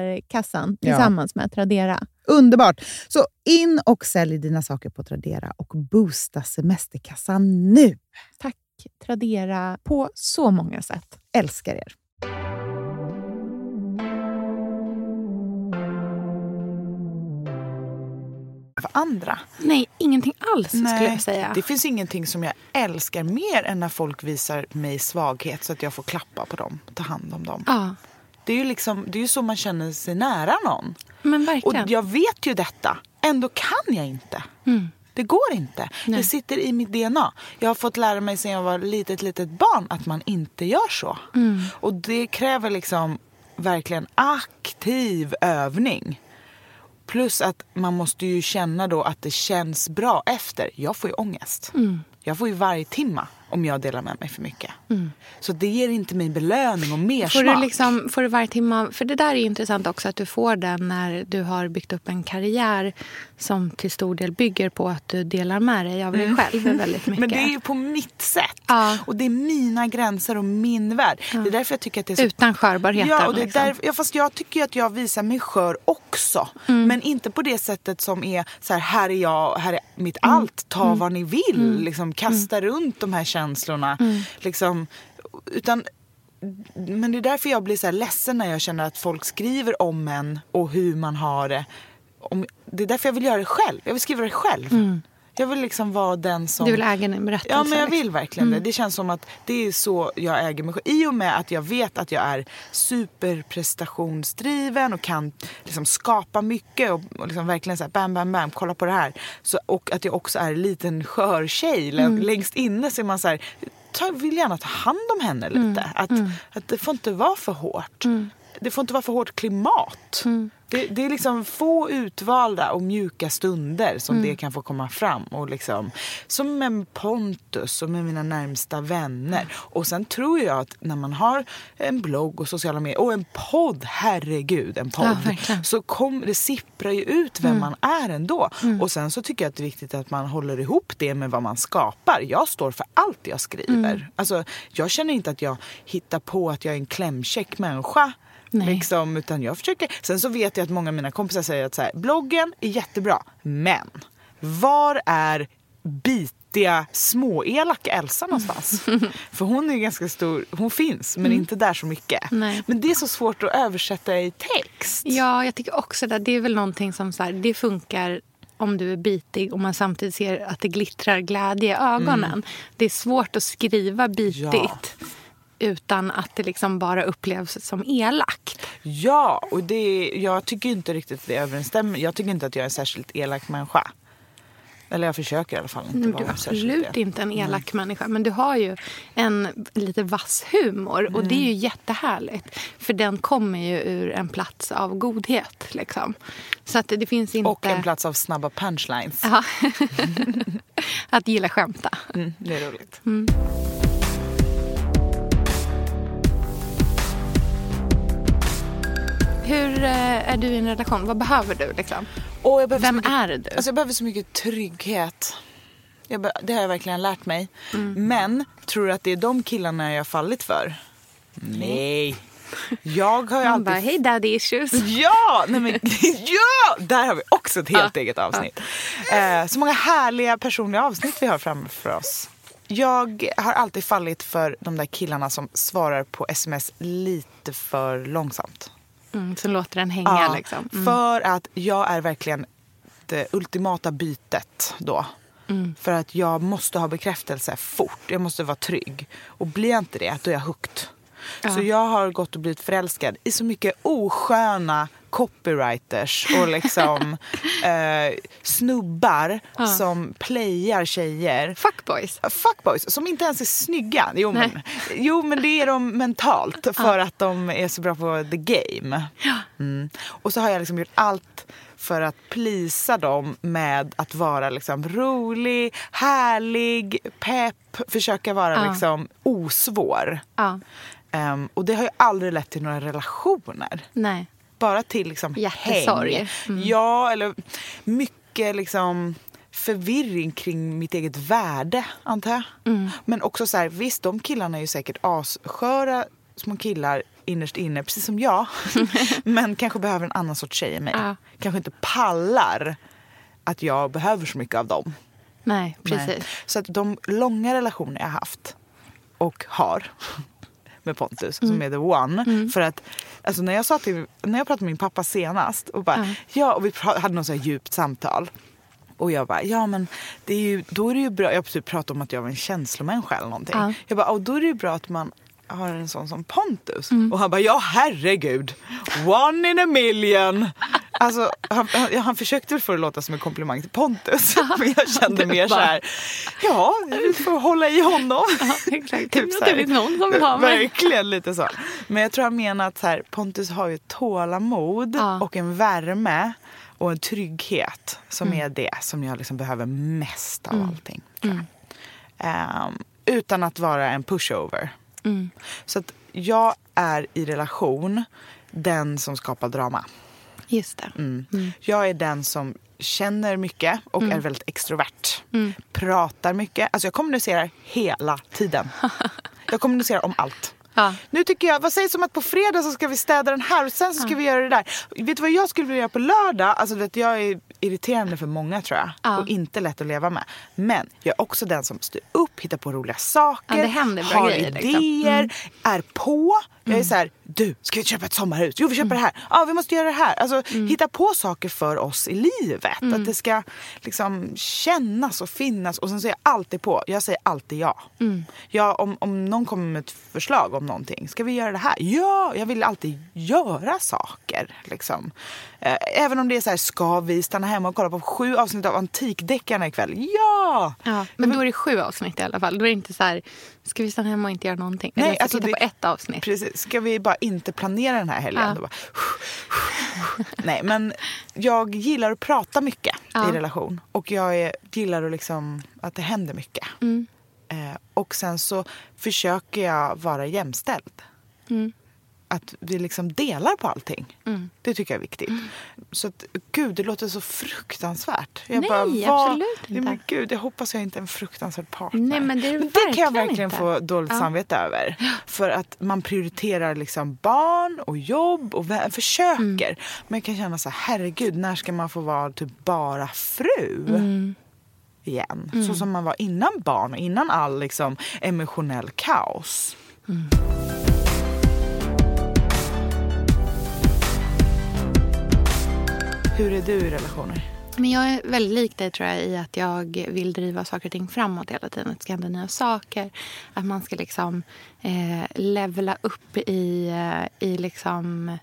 Ja. tillsammans med Tradera. Underbart! Så in och sälj dina saker på Tradera och boosta semesterkassan nu. Tack Tradera på så många sätt. Älskar er! För andra. Nej, ingenting alls skulle jag säga. Det finns ingenting som jag älskar mer än när folk visar mig svaghet så att jag får klappa på dem och ta hand om dem. Ja, Det är ju liksom, det är så man känner sig nära någon. men Och verkligen. jag vet ju detta. Ändå kan jag inte. Mm. Det går inte. Det sitter i mitt DNA. Jag har fått lära mig sedan jag var litet, litet barn att man inte gör så. Mm. Och det kräver liksom verkligen aktiv övning. Plus att man måste ju känna då att det känns bra efter. Jag får ju ångest. Mm. Jag får ju varje timma om jag delar med mig för mycket. Så det ger inte mig belöning och mer Mm. Får smak. du, liksom, får du varje timme... För det där är intressant också att du får den när du har byggt upp en karriär som till stor del bygger på att du delar med dig av dig själv väldigt mycket. Mm. Men det är ju på mitt sätt. Ja. Och det är mina gränser och min värld. Det är därför jag tycker att det är så Utan skörbarheten. Ja, och det är liksom. därför, ja, fast jag tycker att jag visar mig skör också. Mm. Men inte på det sättet som är så här, här är jag, här är mitt Mm. allt, ta vad ni vill. Liksom, kasta runt de här känslorna. Mm. Liksom, utan, men det är därför jag blir så här ledsen när jag känner att folk skriver om en och hur man har det. Om, det är därför jag vill göra det själv. Jag vill skriva det själv. Jag vill liksom vara den som... Mm. Du vill äga din berättelse. Ja, men jag vill verkligen det. Det känns som att det är så jag äger mig själv. I och med att jag vet att jag är superprestationsdriven och kan liksom skapa mycket och, och liksom verkligen så här bam, bam, bam, kolla på det här. Så, och att jag också är en liten skör tjej. Mm. Längst inne så är man så här, ta, vill gärna ta hand om henne Mm. lite. Att, att det får inte vara för hårt. Det får inte vara för hårt klimat. Mm. Det, det är liksom få utvalda och mjuka stunder som Mm. det kan få komma fram. Och liksom, som med Pontus och med mina närmsta vänner. Och sen tror jag att när man har en blogg och sociala medier och en podd, herregud en podd. Ja, så kom, det sipprar ju ut vem man är ändå. Och sen så tycker jag att det är viktigt att man håller ihop det med vad man skapar. Jag står för allt jag skriver. Alltså, jag känner inte att jag hittar på att jag är en klämkäck människa. Nej. Liksom, utan jag försöker. Sen så vet jag att många av mina kompisar säger att så här, bloggen är jättebra, men var är bitiga småelaka Elsa någonstans? För hon är ganska stor, hon finns men inte där så mycket. Nej. Men det är så svårt att översätta i text. Ja, jag tycker också det. Det är väl någonting som så här, det funkar om du är bitig och man samtidigt ser att det glittrar glädje i ögonen. Det är svårt att skriva bitigt utan att det liksom bara upplevs som elakt. Ja, och det, jag tycker inte riktigt det överensstämmer. Jag tycker inte att jag är en särskilt elak människa. Eller jag försöker i alla fall inte Men vara du är särskilt absolut det. inte en elak människa. Men du har ju en lite vass humor. Och det är ju Mm. jättehärligt. För den kommer ju ur en plats av godhet. Liksom. Så att det finns inte... Och en plats av snabba punchlines. Ja. att gilla skämta. Mm, det är roligt. Hur eh, är du i en relation? Vad behöver du? Liksom? Och jag behöver Vem mycket, är du? Alltså jag behöver så mycket trygghet. Be, det har jag verkligen lärt mig. Men tror du att det är de killarna jag har fallit för? Nej. Jag har ju alltid... bara, hej daddy issues. Ja! Nej men, ja! Där har vi också ett helt eget avsnitt. Eh, så många härliga personliga avsnitt vi har framför oss. Jag har alltid fallit för de där killarna som svarar på sms lite för långsamt. Mm, så låter den hänga Ja, liksom. Mm. För att jag är verkligen det ultimata bytet då. Mm. För att jag måste ha bekräftelse fort. Jag måste vara trygg. Och blir jag inte det, då är jag hooked. Så jag har gått och blivit förälskad i så mycket osköna copywriters och liksom eh, snubbar som playar tjejer. Fuckboys. Fuckboys som inte ens är snygga. Jo men, jo, men det är de mentalt för att de är så bra på the game. Mm. Och så har jag liksom gjort allt för att plisa dem med att vara liksom rolig, härlig, pepp, försöka vara liksom osvår. Ja. Ehm, och det har ju aldrig lett till några relationer. Nej. Bara till liksom Hjärtesorg. Mm. häng. Ja, eller mycket liksom förvirring kring mitt eget värde, antar jag. Mm. Men också så här, visst de killarna är ju säkert assköra små killar innerst inne, precis som jag. Men kanske behöver en annan sorts tjej än mig. Ja. Kanske inte pallar att jag behöver så mycket av dem. Nej, Nej. precis. Så att de långa relationer jag haft och har med Pontus som är the one. För att alltså när jag sa till, när jag pratade med min pappa senast och bara ja och vi hade något så djupt samtal. Och jag bara, ja men det är ju, då är det ju bra, jag typ pratade om att jag var en känslomänniska eller någonting. Ja. Jag bara, och då är det ju bra att man har en sån som Pontus. Och han bara, ja herregud, one in a million. Alltså, han, han, han försökte väl få det att låta som en komplimang till Pontus. Men jag kände mer så här, ja, vi får hålla i honom. Exakt. Typ så här. någon som vill ha mig. Verkligen lite så. Men jag tror han menar att så här, Pontus har ju tålamod Ja. och en värme och en trygghet som Mm. är det som jag liksom behöver mest av allting. Tror jag. Ehm, utan att vara en pushover. Mm. Så att jag är i relation den som skapar drama. Just det. Mm. Jag är den som känner mycket och Mm. är väldigt extrovert. Pratar mycket. Alltså jag kommunicerar hela tiden. jag kommunicerar om allt. Ja. Nu tycker jag, vad sägs om att på fredag så ska vi städa den här och sen så ska vi göra det där. Vet du vad jag skulle vilja göra på lördag? Alltså vet, jag är irriterande för många tror jag. Ja. Och inte lätt att leva med. Men jag är också den som styr upp, hittar på roliga saker. Ja, det händer bra har grejer, liksom. idéer, är på. Jag är så här, du ska vi köpa ett sommarhus? Jo vi köper det här. Ja vi måste göra det här. Alltså hitta på saker för oss i livet. Att det ska liksom kännas och finnas. Och sen så är jag alltid på. Jag säger alltid ja. ja om, om någon kommer med ett förslag om någonting. Ska vi göra det här? Ja, jag vill alltid göra saker. Liksom. Eh, Även om det är så här, ska vi stanna hemma och kolla på sju avsnitt av Antikdeckarna ikväll? Ja! Ja, men då är det sju avsnitt i alla fall. Då är det inte så här, ska vi stanna hemma och inte göra någonting? Nej, Eller ska alltså titta det- på ett avsnitt? Precis. Ska vi bara inte planera den här helgen? Ja. Bara, Nej, men jag gillar att prata mycket Ja. i relation. Och jag är, gillar att, liksom, att det händer mycket. Mm. Eh, och sen så försöker jag vara jämställd. Mm. Att vi liksom delar på allting. Det tycker jag är viktigt. Mm. Så att, gud, det låter så fruktansvärt. Jag Nej, bara, vad- absolut inte. men gud, jag hoppas jag inte är en fruktansvärd partner. Nej, men det är du det kan jag verkligen inte. få dåligt Ja. samvete över. För att man prioriterar liksom barn och jobb och vä- försöker. Mm. Men jag kan känna så här, herregud, när ska man få vara typ bara fru? Mm. Igen. Så som man var innan barn och innan all liksom emotionell kaos. Hur är du i relationer? Men jag är väldigt lik dig tror jag i att jag vill driva saker och ting framåt hela tiden. Att det ska hända nya saker. Att man ska liksom eh, levla upp i, eh, i liksom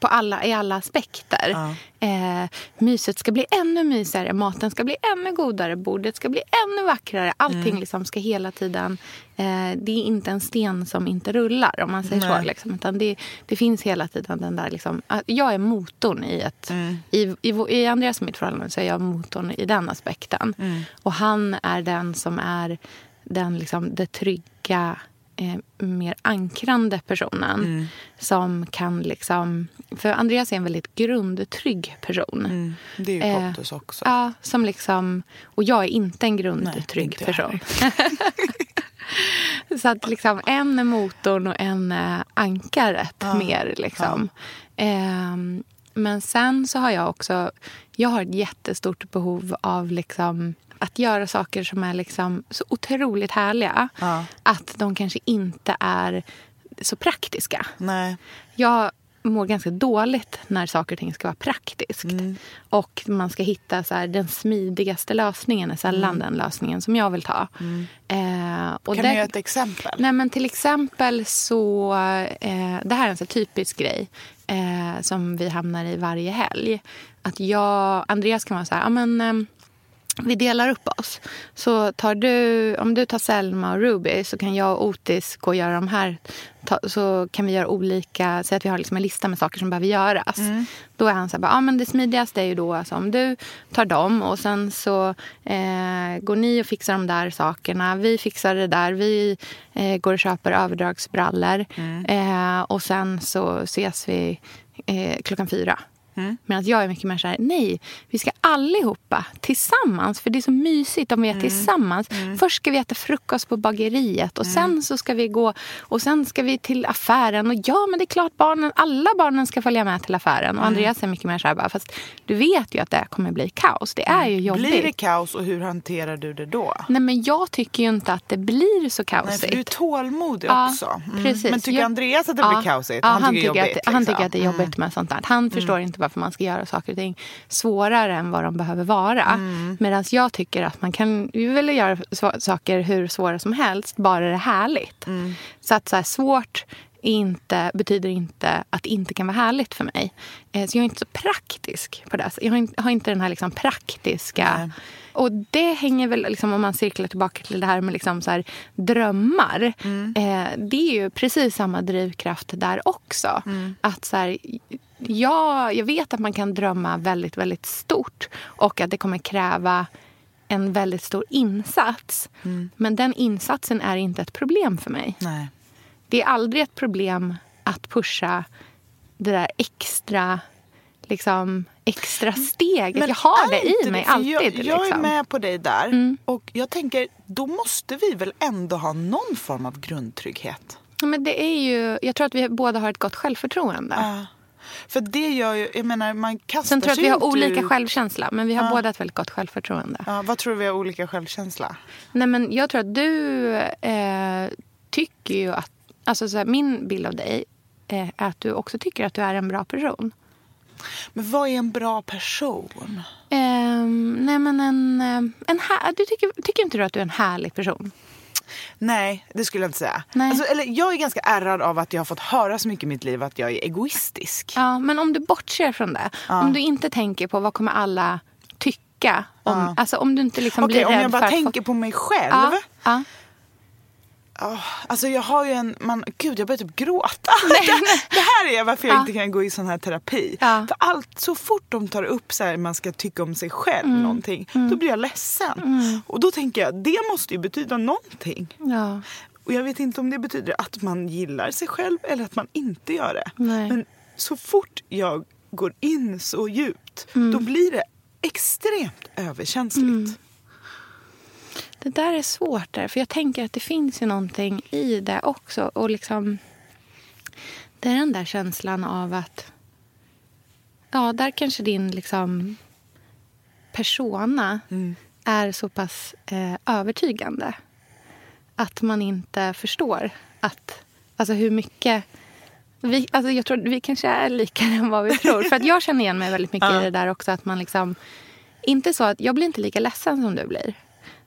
på alla, i alla aspekter. Ja. Eh, myset ska bli ännu mysigare, maten ska bli ännu godare, bordet ska bli ännu vackrare. Allting liksom ska hela tiden... Eh, det är inte en sten som inte rullar, om man säger så. Nej. Liksom, utan det, det finns hela tiden den där... Liksom, att jag är motorn i ett... I, i, vår- I Andreas och mitt förhållande så är jag motorn i den aspekten. Och han är den som är den, liksom, det trygga eh, mer ankrande personen. Som kan liksom... För Andreas är en väldigt grundtrygg person. Mm. Det är ju Eh, Pontus också. Ja, som liksom... Och jag är inte en grundtrygg jag person. Så att liksom en är motorn och en är ankaret mer. Liksom. Ehm, men sen så har jag också... Jag har ett jättestort behov av liksom att göra saker som är liksom så otroligt härliga. Ja. Att de kanske inte är så praktiska. Nej. Jag mår ganska dåligt när saker och ting ska vara praktiskt. Mm. Och man ska hitta så här, den smidigaste lösningen är sällan den lösningen som jag vill ta. Eh, och Mm. Kan du ge ett exempel? Nej, men till exempel så... Eh, det här är en så typisk grej eh, som vi hamnar i varje helg. Att jag... Andreas kan vara så här... Ja, men, ehm, vi delar upp oss. Så tar du, om du tar Selma och Ruby så kan jag och Otis gå och göra de här. Ta, så kan vi göra olika, säg att vi har liksom en lista med saker som behöver göras. Då är han så här, ja, men det smidigaste är ju då alltså, om du tar dem och sen så eh, går ni och fixar de där sakerna. Vi fixar det där. Vi eh, går och köper överdragsbrallor. Eh, och sen så ses vi eh, klockan fyra. Medan jag är mycket mer så här, nej, vi ska allihopa tillsammans. För det är så mysigt om vi är tillsammans. Först ska vi äta frukost på bageriet och sen så ska vi gå och sen ska vi till affären. Och ja, men det är klart barnen, alla barnen ska följa med till affären. Och Andreas är mycket mer så här, bara, fast du vet ju att det kommer bli kaos. Det är ju jobbigt. Blir det kaos och hur hanterar du det då? Nej, men jag tycker ju inte att det blir så Nej, kaosigt. för du är tålmodig Ja, också. Mm. precis. Men tycker Jag- Andreas att det Ja. blir kaosigt? Ja, han, tycker tycker är jobbigt, att, han liksom. tycker att det är jobbigt med sånt där. Han förstår inte varför man ska göra saker och ting svårare än vad de behöver vara. Mm. Medan jag tycker att man kan vi vill göra saker hur svåra som helst, bara det är härligt. Mm. Så att så här, svårt inte, betyder inte att det inte kan vara härligt för mig. Eh, Så jag är inte så praktisk på det. Jag har inte, har inte den här liksom praktiska... Nej. Och det hänger väl, liksom, om man cirklar tillbaka till det här med liksom så här, drömmar. Eh, det är ju precis samma drivkraft där också. Att så här, ja, jag vet att man kan drömma väldigt, väldigt stort och att det kommer kräva en väldigt stor insats. Men den insatsen är inte ett problem för mig. Nej. Det är aldrig ett problem att pusha det där extra, liksom, extra steget. jag har det i mig alltid. Jag, jag är liksom. med på dig där. Och jag tänker, då måste vi väl ändå ha någon form av grundtrygghet? Men det är ju, jag tror att vi båda har ett gott självförtroende. Ja. För det gör ju, jag menar man kastar Sen tror jag att vi har olika ur- självkänsla, men vi har båda ett väldigt gott självförtroende. Ja, vad tror du vi har olika självkänsla? Nej, men jag tror att du eh, tycker ju att... Alltså så här, min bild av dig eh, är att du också tycker att du är en bra person. Men vad är en bra person? Ehm, nej, men en... eh, en här, du tycker, tycker inte du att du är en härlig person? Nej, det skulle jag inte säga. Nej. Alltså, eller, jag är ganska ärrad av att jag har fått höra så mycket i mitt liv att jag är egoistisk. Ja, men om du bortser från det. Om du inte tänker på vad kommer alla tycka. Om, Alltså om du inte liksom Okej, blir om jag bara för tänker på mig själv. Ja, Åh, alltså jag har ju en, man, gud jag börjar typ gråta. det, det här är varför jag Ja. inte kan gå i sån här terapi. Ja. För allt, så fort de tar upp så här, man ska tycka om sig själv Mm. någonting, då blir jag ledsen. Och då tänker jag, det måste ju betyda någonting. Ja. Och jag vet inte om det betyder att man gillar sig själv eller att man inte gör det. Nej. Men så fort jag går in så djupt, Mm. då blir det extremt överkänsligt. Det där är svårt där, för jag tänker att det finns ju någonting i det också. Och liksom, det är den där känslan av att... Ja, där kanske din liksom persona är så pass eh, övertygande att man inte förstår att, alltså hur mycket... Vi, alltså jag tror vi kanske är likare än vad vi tror. För att jag känner igen mig väldigt mycket i det där också. Att man liksom, inte så att Jag blir inte lika ledsen som du blir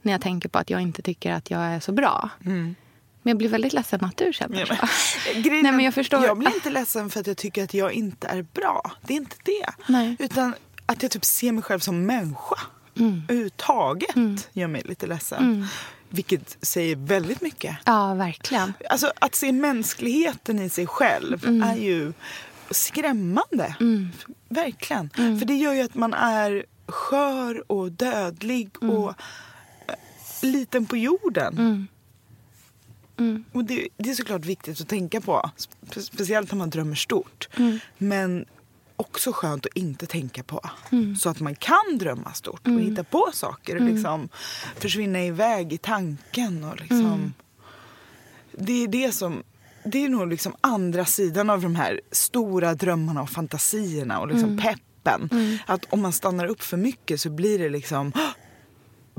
när jag tänker på att jag inte tycker att jag är så bra. Men jag blir väldigt ledsen att du känner så. grejen Nej, men jag förstår. Jag blir inte ledsen för att jag tycker att jag inte är bra. Det är inte det. Nej. Utan att jag typ ser mig själv som människa. Mm. Överhuvudtaget gör mig lite ledsen. Vilket säger väldigt mycket. Ja, verkligen. Alltså att se mänskligheten i sig själv Mm. är ju skrämmande. Verkligen. För det gör ju att man är skör och dödlig Mm. och liten på jorden. Och det, det är såklart viktigt att tänka på. Spe- Speciellt när man drömmer stort. Men också skönt att inte tänka på. Så att man kan drömma stort och hitta på saker och liksom försvinna iväg i tanken. Och liksom, Det är det som det är nog liksom andra sidan av de här stora drömmarna och fantasierna och liksom peppen. Att om man stannar upp för mycket så blir det liksom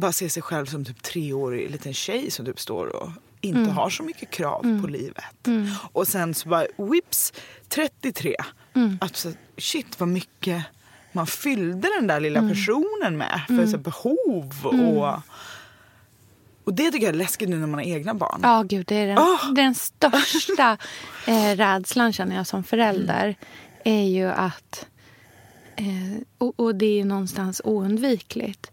bara se sig själv som typ treårig liten tjej som typ står och inte har så mycket krav på livet. Och sen så bara whips, 33. Att så, shit vad mycket man fyllde den där lilla personen med för så, behov. Och, och det tycker jag är läskigt nu när man har egna barn. Ja, gud, det är den, Åh! den största eh, rädslan känner jag som förälder. är ju att... Eh, och, och det är någonstans oundvikligt.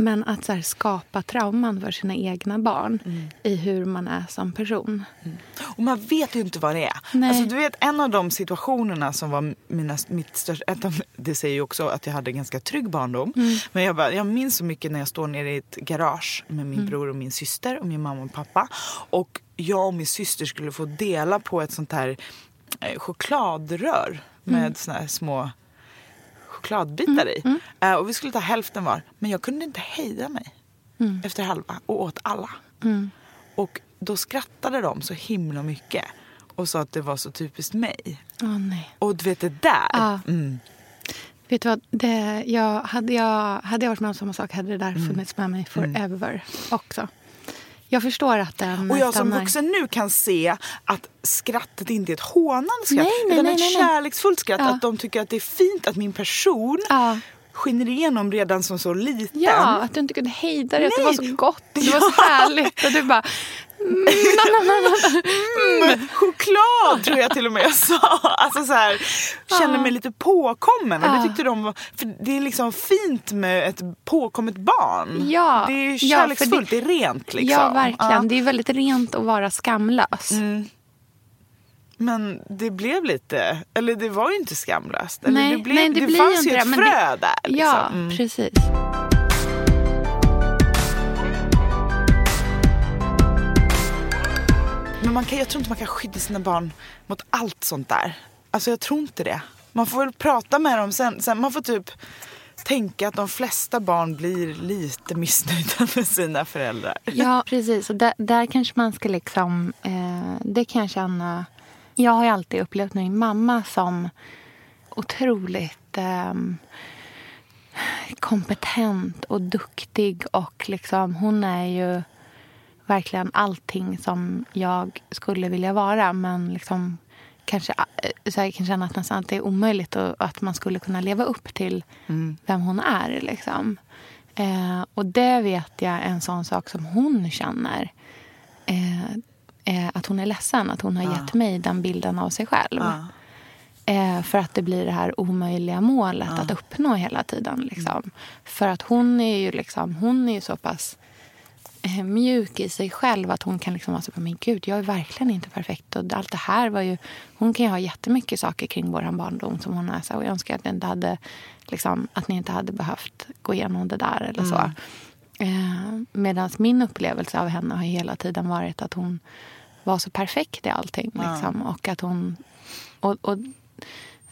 Men att så här, skapa trauman för sina egna barn i hur man är som person. Och man vet ju inte vad det är. Nej. Alltså, du vet en av de situationerna som var mina, mitt största... Ett av, det säger ju också att jag hade en ganska trygg barndom. Men jag, bara, jag minns så mycket när jag står nere i ett garage med min bror och min syster och min mamma och pappa. Och jag och min syster skulle få dela på ett sånt här eh, chokladrör med såna här små chokladbitar i. Eh, och vi skulle ta hälften var. Men jag kunde inte hejda mig efter halva och åt alla. Och då skrattade de så himla mycket och sa att det var så typiskt mig. Åh, nej. Och du vet det där. Ja. Mm. Vet du vad? Det, jag, hade, jag, hade jag varit med om samma sak hade det där funnits med mig forever också. Jag förstår att den Och jag som stannar. vuxen nu kan se att skrattet inte är ett hånande skratt Nej, nej, utan nej, ett nej, kärleksfullt skratt. Ja. Att de tycker att det är fint att min person Ja. skiner igenom redan som så liten. Ja, att du inte kunde hejda dig. Att det var så gott. Det var så härligt. Och du bara... Mm. Mm, choklad tror jag till och med jag sa. Alltså så här, kände mig lite påkommen. Och det Ja. tyckte de var, för det är liksom fint med ett påkommet barn. Ja. Det är ju Ja, kärleksfullt, det- det, är rent liksom. Ja, verkligen. Ja. Det är väldigt rent att vara skamlös. Men det blev lite, eller det var ju inte skamlöst. Eller Nej, det, blev, nej, det det, fanns ju ett frö det- där. Liksom. Ja, Mm. precis. Men man kan, jag tror inte man kan skydda sina barn mot allt sånt där. Alltså jag tror inte det. Man får väl prata med dem sen. sen man får typ tänka att de flesta barn blir lite missnöjda med sina föräldrar. Ja, precis. Och där, där kanske man ska liksom... Eh, det kan jag känna... Jag har ju alltid upplevt min mamma som otroligt eh, kompetent och duktig. Och liksom, hon är ju verkligen allting som jag skulle vilja vara. Men liksom kanske eh, så jag kan känna att nästan att det är omöjligt och att man skulle kunna leva upp till vem hon är. Liksom. Eh, och det vet jag är en sån sak som hon känner. Eh, eh, att hon är ledsen att hon har gett mig den bilden av sig själv. Ja. Eh, för att det blir det här omöjliga målet att uppnå hela tiden. Liksom. För att hon är ju liksom, hon är ju så pass mjuk i sig själv att hon kan liksom vara så men gud, jag är verkligen inte perfekt. Och allt det här var ju, hon kan ju ha jättemycket saker kring vår barndom som hon är så här, och jag önskar att, ni inte hade, liksom, att ni inte hade behövt gå igenom det där eller så. Eh, Medan min upplevelse av henne har hela tiden varit att hon var så perfekt i allting. Liksom, och att hon... Och, och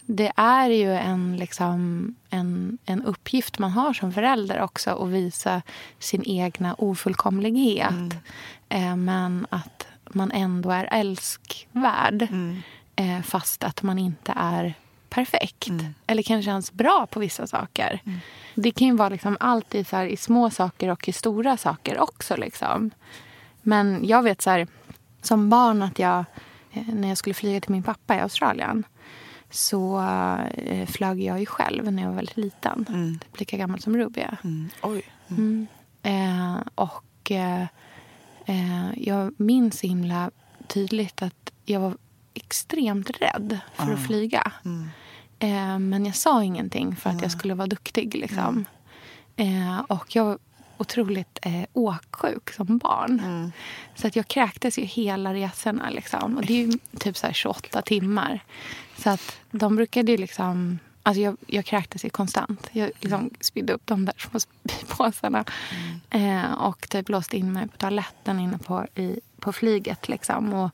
det är ju en, liksom, en, en uppgift man har som förälder också att visa sin egna ofullkomlighet. Eh, men att man ändå är älskvärd eh, fast att man inte är perfekt. Eller kanske ens bra på vissa saker. Det kan ju vara liksom allt i, så här, i små saker och i stora saker också. Liksom. Men jag vet så här, som barn att jag, eh, när jag skulle flyga till min pappa i Australien så eh, flög jag ju själv när jag var väldigt liten. Typ lika gammal som Ruby. Mm. Oj. Eh, och eh, eh, jag minns så himla tydligt att jag var extremt rädd för att flyga. Eh, men jag sa ingenting för att jag skulle vara duktig. Liksom. Eh, och jag otroligt eh, åksjuk som barn. Så att jag kräktes ju hela resorna. Liksom. Och det är ju typ så här 28 timmar. Så att de brukade ju liksom... Alltså jag, jag kräktes ju konstant. Jag liksom spydde upp de där små spypåsarna. Eh, och typ låste in mig på toaletten inne på, i, på flyget. Liksom, och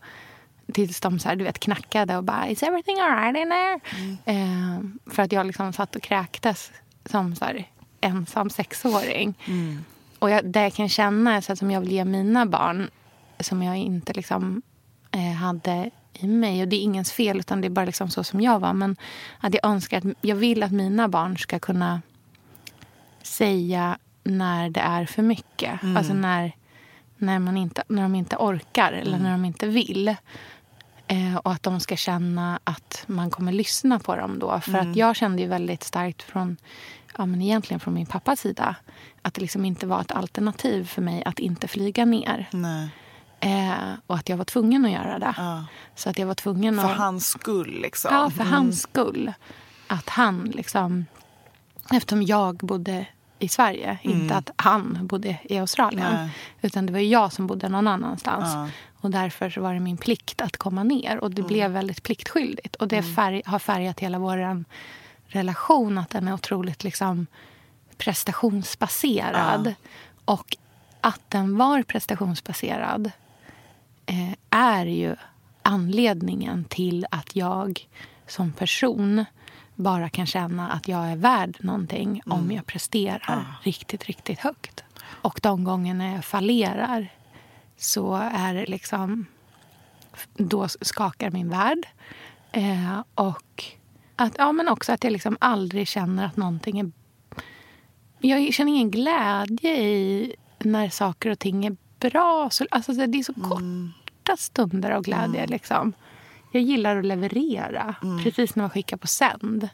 tills de så här, du vet, knackade och bara “Is everything alright in there?” eh, För att jag liksom satt och kräktes som så här, ensam sexåring. Och jag, det jag kan känna är så som jag vill ge mina barn som jag inte liksom, eh, hade i mig. Och det är ingens fel, utan det är bara liksom så som jag var. Men att jag önskar att jag vill att mina barn ska kunna säga när det är för mycket. Alltså när, när, man inte, när de inte orkar eller när de inte vill. Eh, och att de ska känna att man kommer lyssna på dem då. För att jag kände ju väldigt starkt från, ja men egentligen från min pappas sida. Att det liksom inte var ett alternativ för mig att inte flyga ner. Nej. Eh, och att jag var tvungen att göra det. Ja. Så att jag var tvungen För att... hans skull liksom. Ja, för hans skull. Att han liksom... Eftersom jag bodde i Sverige, inte att han bodde i Australien. Nej. Utan det var jag som bodde någon annanstans. Ja. Och därför så var det min plikt att komma ner. Och det blev väldigt pliktskyldigt. Och det färg, har färgat hela vår relation. Att den är otroligt liksom prestationsbaserad. Och att den var prestationsbaserad eh, är ju anledningen till att jag som person bara kan känna att jag är värd någonting om jag presterar riktigt, riktigt högt. Och de gångerna jag fallerar så är det liksom... Då skakar min värld. Eh, och att, ja, men också att jag liksom aldrig känner att någonting är... Jag känner ingen glädje i när saker och ting är bra. Så, alltså, det är så korta stunder av glädje. Liksom. Jag gillar att leverera, precis när man skickar på sänd.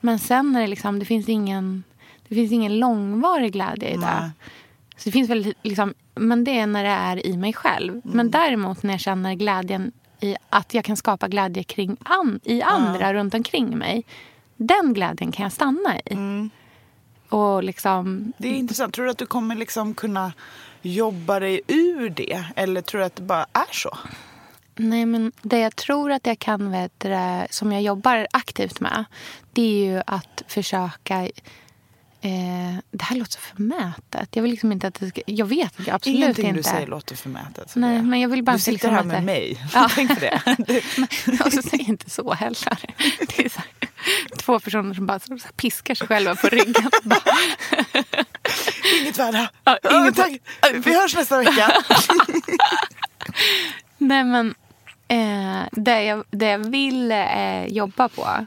Men sen är det liksom, det finns ingen, det finns ingen långvarig glädje i det. Så det finns väl liksom, men det är när det är i mig själv. Men däremot när jag känner glädjen i att jag kan skapa glädje kring an, i andra runt omkring mig. Den glädjen kan jag stanna i. Och liksom, Det är intressant. Tror du att du kommer liksom kunna jobba dig ur det? Eller tror du att det bara är så? Nej, men det jag tror att jag kan, vet, som jag jobbar aktivt med, det är ju att försöka... Eh, det här låter så förmätet. Jag vill liksom inte att det ska, Jag vet jag absolut Ingenting inte... du säger låter förmätet. Nej, men jag vill bara du sitter liksom här med det- mig. Ja. Tänk det. Och så säger inte så heller. Det är så här, två personer som bara så här piskar sig själva på ryggen. Inget värda. Ja, inget- tack. Vi hörs nästa vecka. Nej, men eh, det, jag, det jag vill eh, jobba på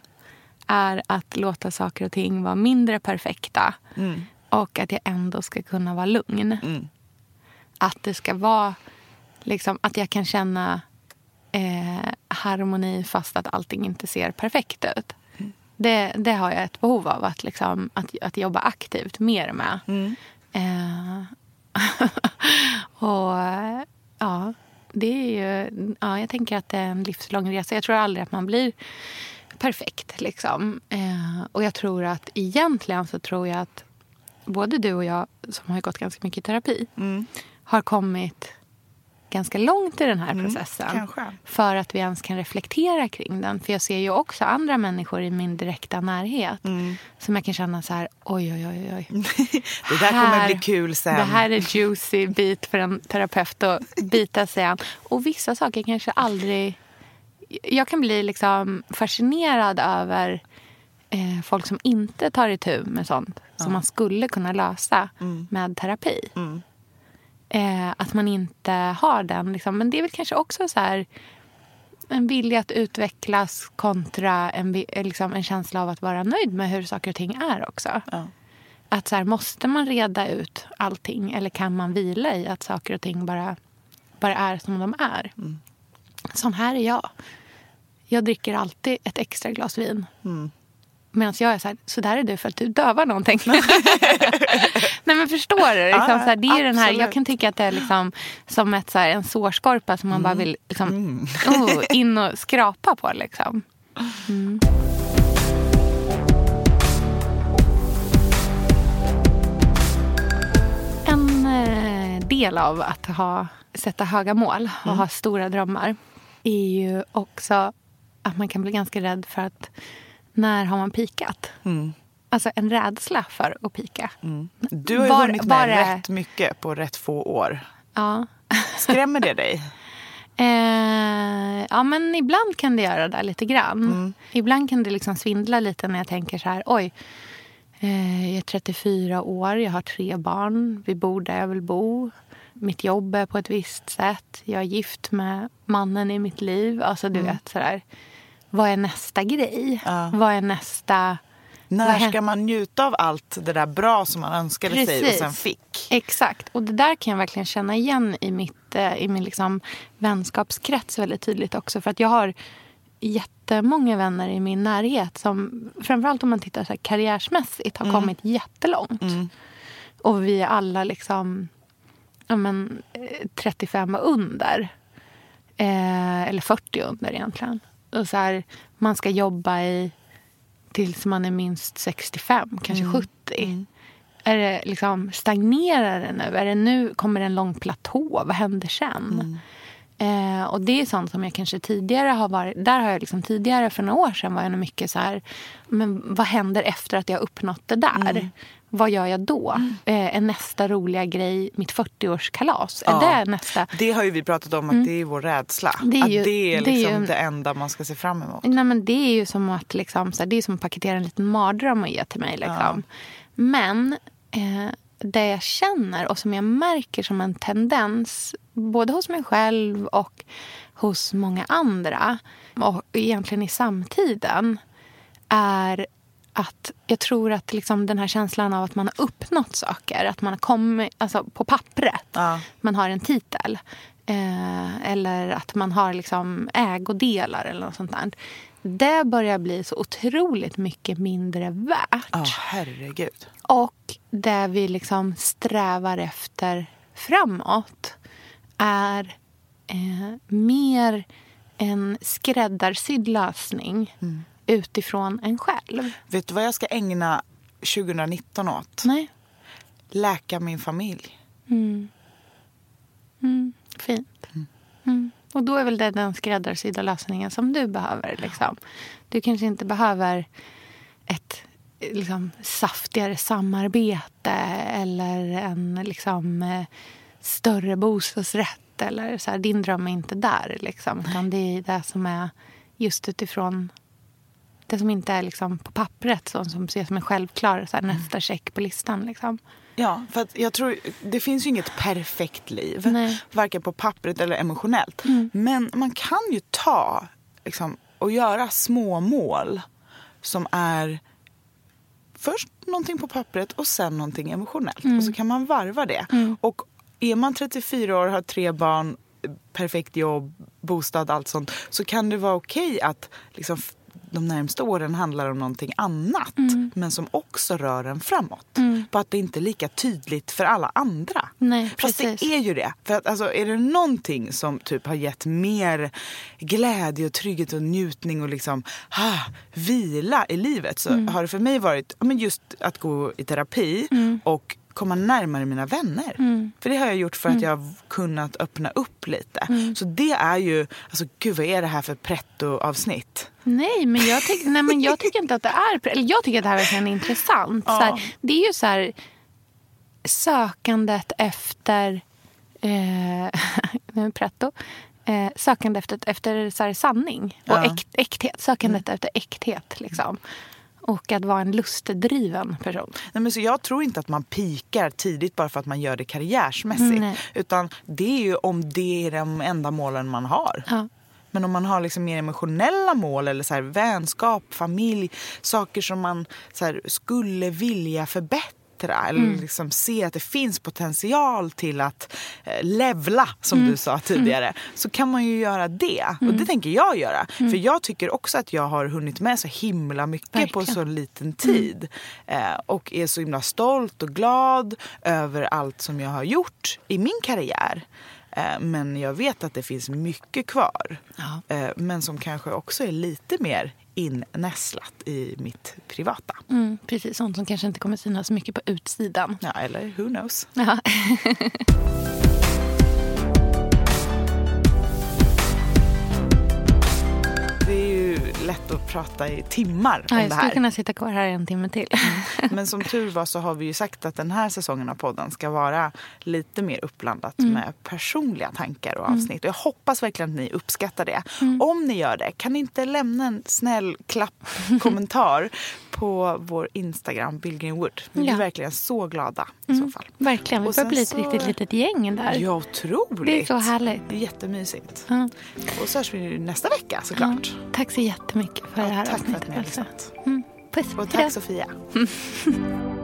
är att låta saker och ting vara mindre perfekta. Och att jag ändå ska kunna vara lugn. Att det ska vara liksom, att jag kan känna eh, harmoni fast att allting inte ser perfekt ut. Det, det har jag ett behov av att, liksom, att, att jobba aktivt mer med. Eh, och ja, det är ju... Ja, jag tänker att det är en livslång resa. Jag tror aldrig att man blir perfekt. Liksom. Eh, och jag tror att egentligen så tror jag att både du och jag, som har gått ganska mycket i terapi, har kommit ganska långt i den här processen. kanske. För att vi ens kan reflektera kring den. För jag ser ju också andra människor i min direkta närhet som jag kan känna så här, oj, oj, oj, oj. Det där kommer Här- bli kul sen. Det här är juicy bit för en terapeut att bita sig an. Och vissa saker kanske aldrig... Jag kan bli liksom fascinerad över eh, folk som inte tar itu med sånt som man skulle kunna lösa med terapi. Eh, att man inte har den. Liksom. Men det är väl kanske också så här en vilja att utvecklas kontra en, eh, liksom, en känsla av att vara nöjd med hur saker och ting är också. Att så här, måste man reda ut allting eller kan man vila i att saker och ting bara, bara är som de är? Sån här är jag. Jag dricker alltid ett extra glas vin. Medan jag är så här, så där är du för att du dövar någonting. Nej men förstår du? Liksom, Ja, så här, det är den här, jag kan tycka att det är liksom som ett, så här, en sårskorpa som man bara vill liksom, oh, in och skrapa på. Liksom. En eh, del av att ha, sätta höga mål och ha stora drömmar är ju också att man kan bli ganska rädd för att när har man pikat? Alltså en rädsla för att pika. Du har ju Var- hunnit var med är- rätt mycket på rätt få år. Ja. Skrämmer det dig? Eh, ja, men ibland kan det göra det lite grann. Mm. Ibland kan det liksom svindla lite när jag tänker så här, oj, eh, jag är 34 år, jag har tre barn, vi bor där jag vill bo. Mitt jobb är på ett visst sätt, jag är gift med mannen i mitt liv. Alltså du vet sådär, vad är nästa grej? Ja. Vad är nästa... När ska man njuta av allt det där bra som man önskade sig och Precis. sen fick? Exakt. Och det där kan jag verkligen känna igen i, mitt, eh, i min liksom vänskapskrets väldigt tydligt också. För att jag har jättemånga vänner i min närhet som framförallt om man tittar så här karriärsmässigt har kommit jättelångt. Och vi är alla liksom ja, men, eh, 35 och under. Eh, eller 40 under egentligen. Och så här, man ska jobba i tills man är minst 65, kanske 70. Är det liksom, stagnerar det nu? Är det nu? Kommer det en lång platå? Vad händer sen? Eh, och det är sånt som jag kanske tidigare har varit... Där har jag liksom tidigare, för några år sedan, var jag nog mycket så här... Men vad händer efter att jag har uppnått det där? Vad gör jag då? Eh, är nästa roliga grej mitt 40-årskalas? Är Ja. det nästa? Det har ju vi pratat om att det är vår rädsla. Mm. Det är ju- att det är det är liksom det, ju- enda man ska se fram emot. Nej, men det är ju som att, liksom, så här, det är som att paketera en liten mardröm och ge till mig. Liksom. Men eh, det jag känner och som jag märker som en tendens både hos mig själv och hos många andra och egentligen i samtiden är att jag tror att liksom den här känslan av att man har uppnått saker, att man har kommit alltså på pappret, Ja. man har en titel eh, eller att man har liksom ägodelar eller något sånt där. Det börjar bli så otroligt mycket mindre värt. Ja, herregud. Och det vi liksom strävar efter framåt är eh, mer en skräddarsydd lösning utifrån en själv. Vet du vad jag ska ägna 2019 åt? Nej. Läka min familj. Fint. Mm. Och då är väl det den skräddarsydda lösningen som du behöver. Liksom. Du kanske inte behöver ett liksom, saftigare samarbete eller en liksom, eh, större bostadsrätt. Eller, så här, din dröm är inte där. Liksom, utan det är det som är just utifrån det som inte är liksom, på pappret, så, som ses som en självklar så här, nästa check på listan. Liksom. Ja, för jag tror det finns ju inget perfekt liv. Nej. Varken på pappret eller emotionellt. Men man kan ju ta liksom, och göra små mål som är först någonting på pappret och sen någonting emotionellt. Och så kan man varva det. Och är man 34 år, har tre barn, perfekt jobb, bostad, allt sånt. Så kan det vara okej att liksom, de närmsta åren handlar om någonting annat. Men som också rör en framåt. Bara att det inte är lika tydligt för alla andra. Nej, Fast precis. det är ju det. För att, alltså, är det någonting som typ har gett mer glädje och trygghet och njutning och liksom ah, vila i livet så har det för mig varit men just att gå i terapi och komma närmare mina vänner. För det har jag gjort för att jag har kunnat öppna upp lite. Så det är ju, alltså gud vad är det här för pretto-avsnitt? Nej, men jag, tyck, nej, men jag tycker inte att det är... Eller jag tycker att det här verkligen är intressant. Så här, det är ju så här sökandet efter... Eh, pretto. Eh, sökandet efter, efter så här, sanning och Ja. äkt, äkthet. Sökandet efter äkthet. Liksom. Och att vara en lustdriven person. Nej, men så jag tror inte att man pikar tidigt bara för att man gör det karriärsmässigt. Nej. Utan det är ju om det är de enda målen man har. Ja. Men om man har liksom mer emotionella mål eller så här vänskap, familj, saker som man så här skulle vilja förbättra eller Mm. liksom se att det finns potential till att eh, levla, som Mm. du sa tidigare, så kan man ju göra det. Och det tänker jag göra. Mm. För jag tycker också att jag har hunnit med så himla mycket på Verkligen. så liten tid. Eh, och är så himla stolt och glad över allt som jag har gjort i min karriär. Eh, Men jag vet att det finns mycket kvar. Ja. Men som kanske också är lite mer innästlat i mitt privata. Mm, precis, sånt som kanske inte kommer synas så mycket på utsidan. Ja, eller who knows. Ja. lätt att prata i timmar Ja, om jag det skulle här. kunna sitta kvar här en timme till. Men som tur var så har vi ju sagt att den här säsongen av podden ska vara lite mer uppblandat med personliga tankar och avsnitt. Och jag hoppas verkligen att ni uppskattar det. Om ni gör det, kan ni inte lämna en snäll klapp-kommentar på vår Instagram, Billgren Wood. Vi blir Ja. verkligen så glada i så fall. Verkligen, vi börjar bli ett så- riktigt litet gäng där. Ja, otroligt. Det är så härligt. Det är jättemysigt. Ja. Och så hörs vi nästa vecka såklart. Tack så jättemycket för det Ja, här tack för avsnittet. att ni har lyssnat. Mm. Puss. Och tack Sofia.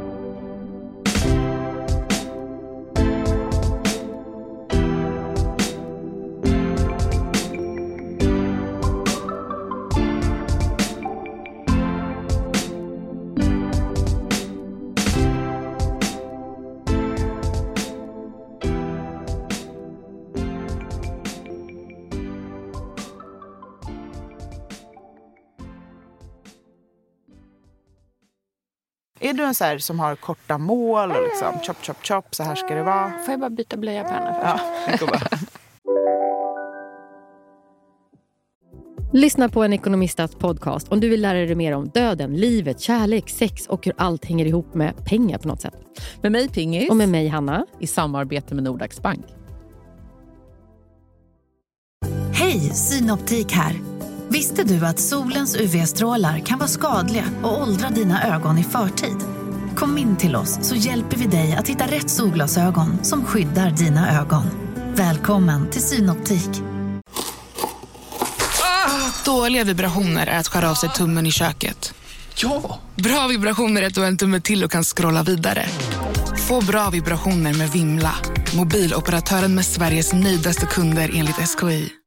Är du en så här som har korta mål och liksom chop chop chop så här ska det vara? Får jag bara byta blöja på henne först? Ja. Lyssna på en ekonomistats podcast om du vill lära dig mer om döden, livet, kärlek, sex och hur allt hänger ihop med pengar på något sätt. Med mig Pingis. Och med mig Hanna. I samarbete med Nordax Bank. Hej, Synoptik här. Visste du att solens UV-strålar kan vara skadliga och åldra dina ögon i förtid? Kom in till oss så hjälper vi dig att hitta rätt solglasögon som skyddar dina ögon. Välkommen till Synoptik. Dåliga vibrationer är att skära av sig tummen i köket. Ja! Bra vibrationer är att du har en tumme till och kan scrolla vidare. Få bra vibrationer med Vimla. Mobiloperatören med Sveriges nöjdaste kunder enligt SKI.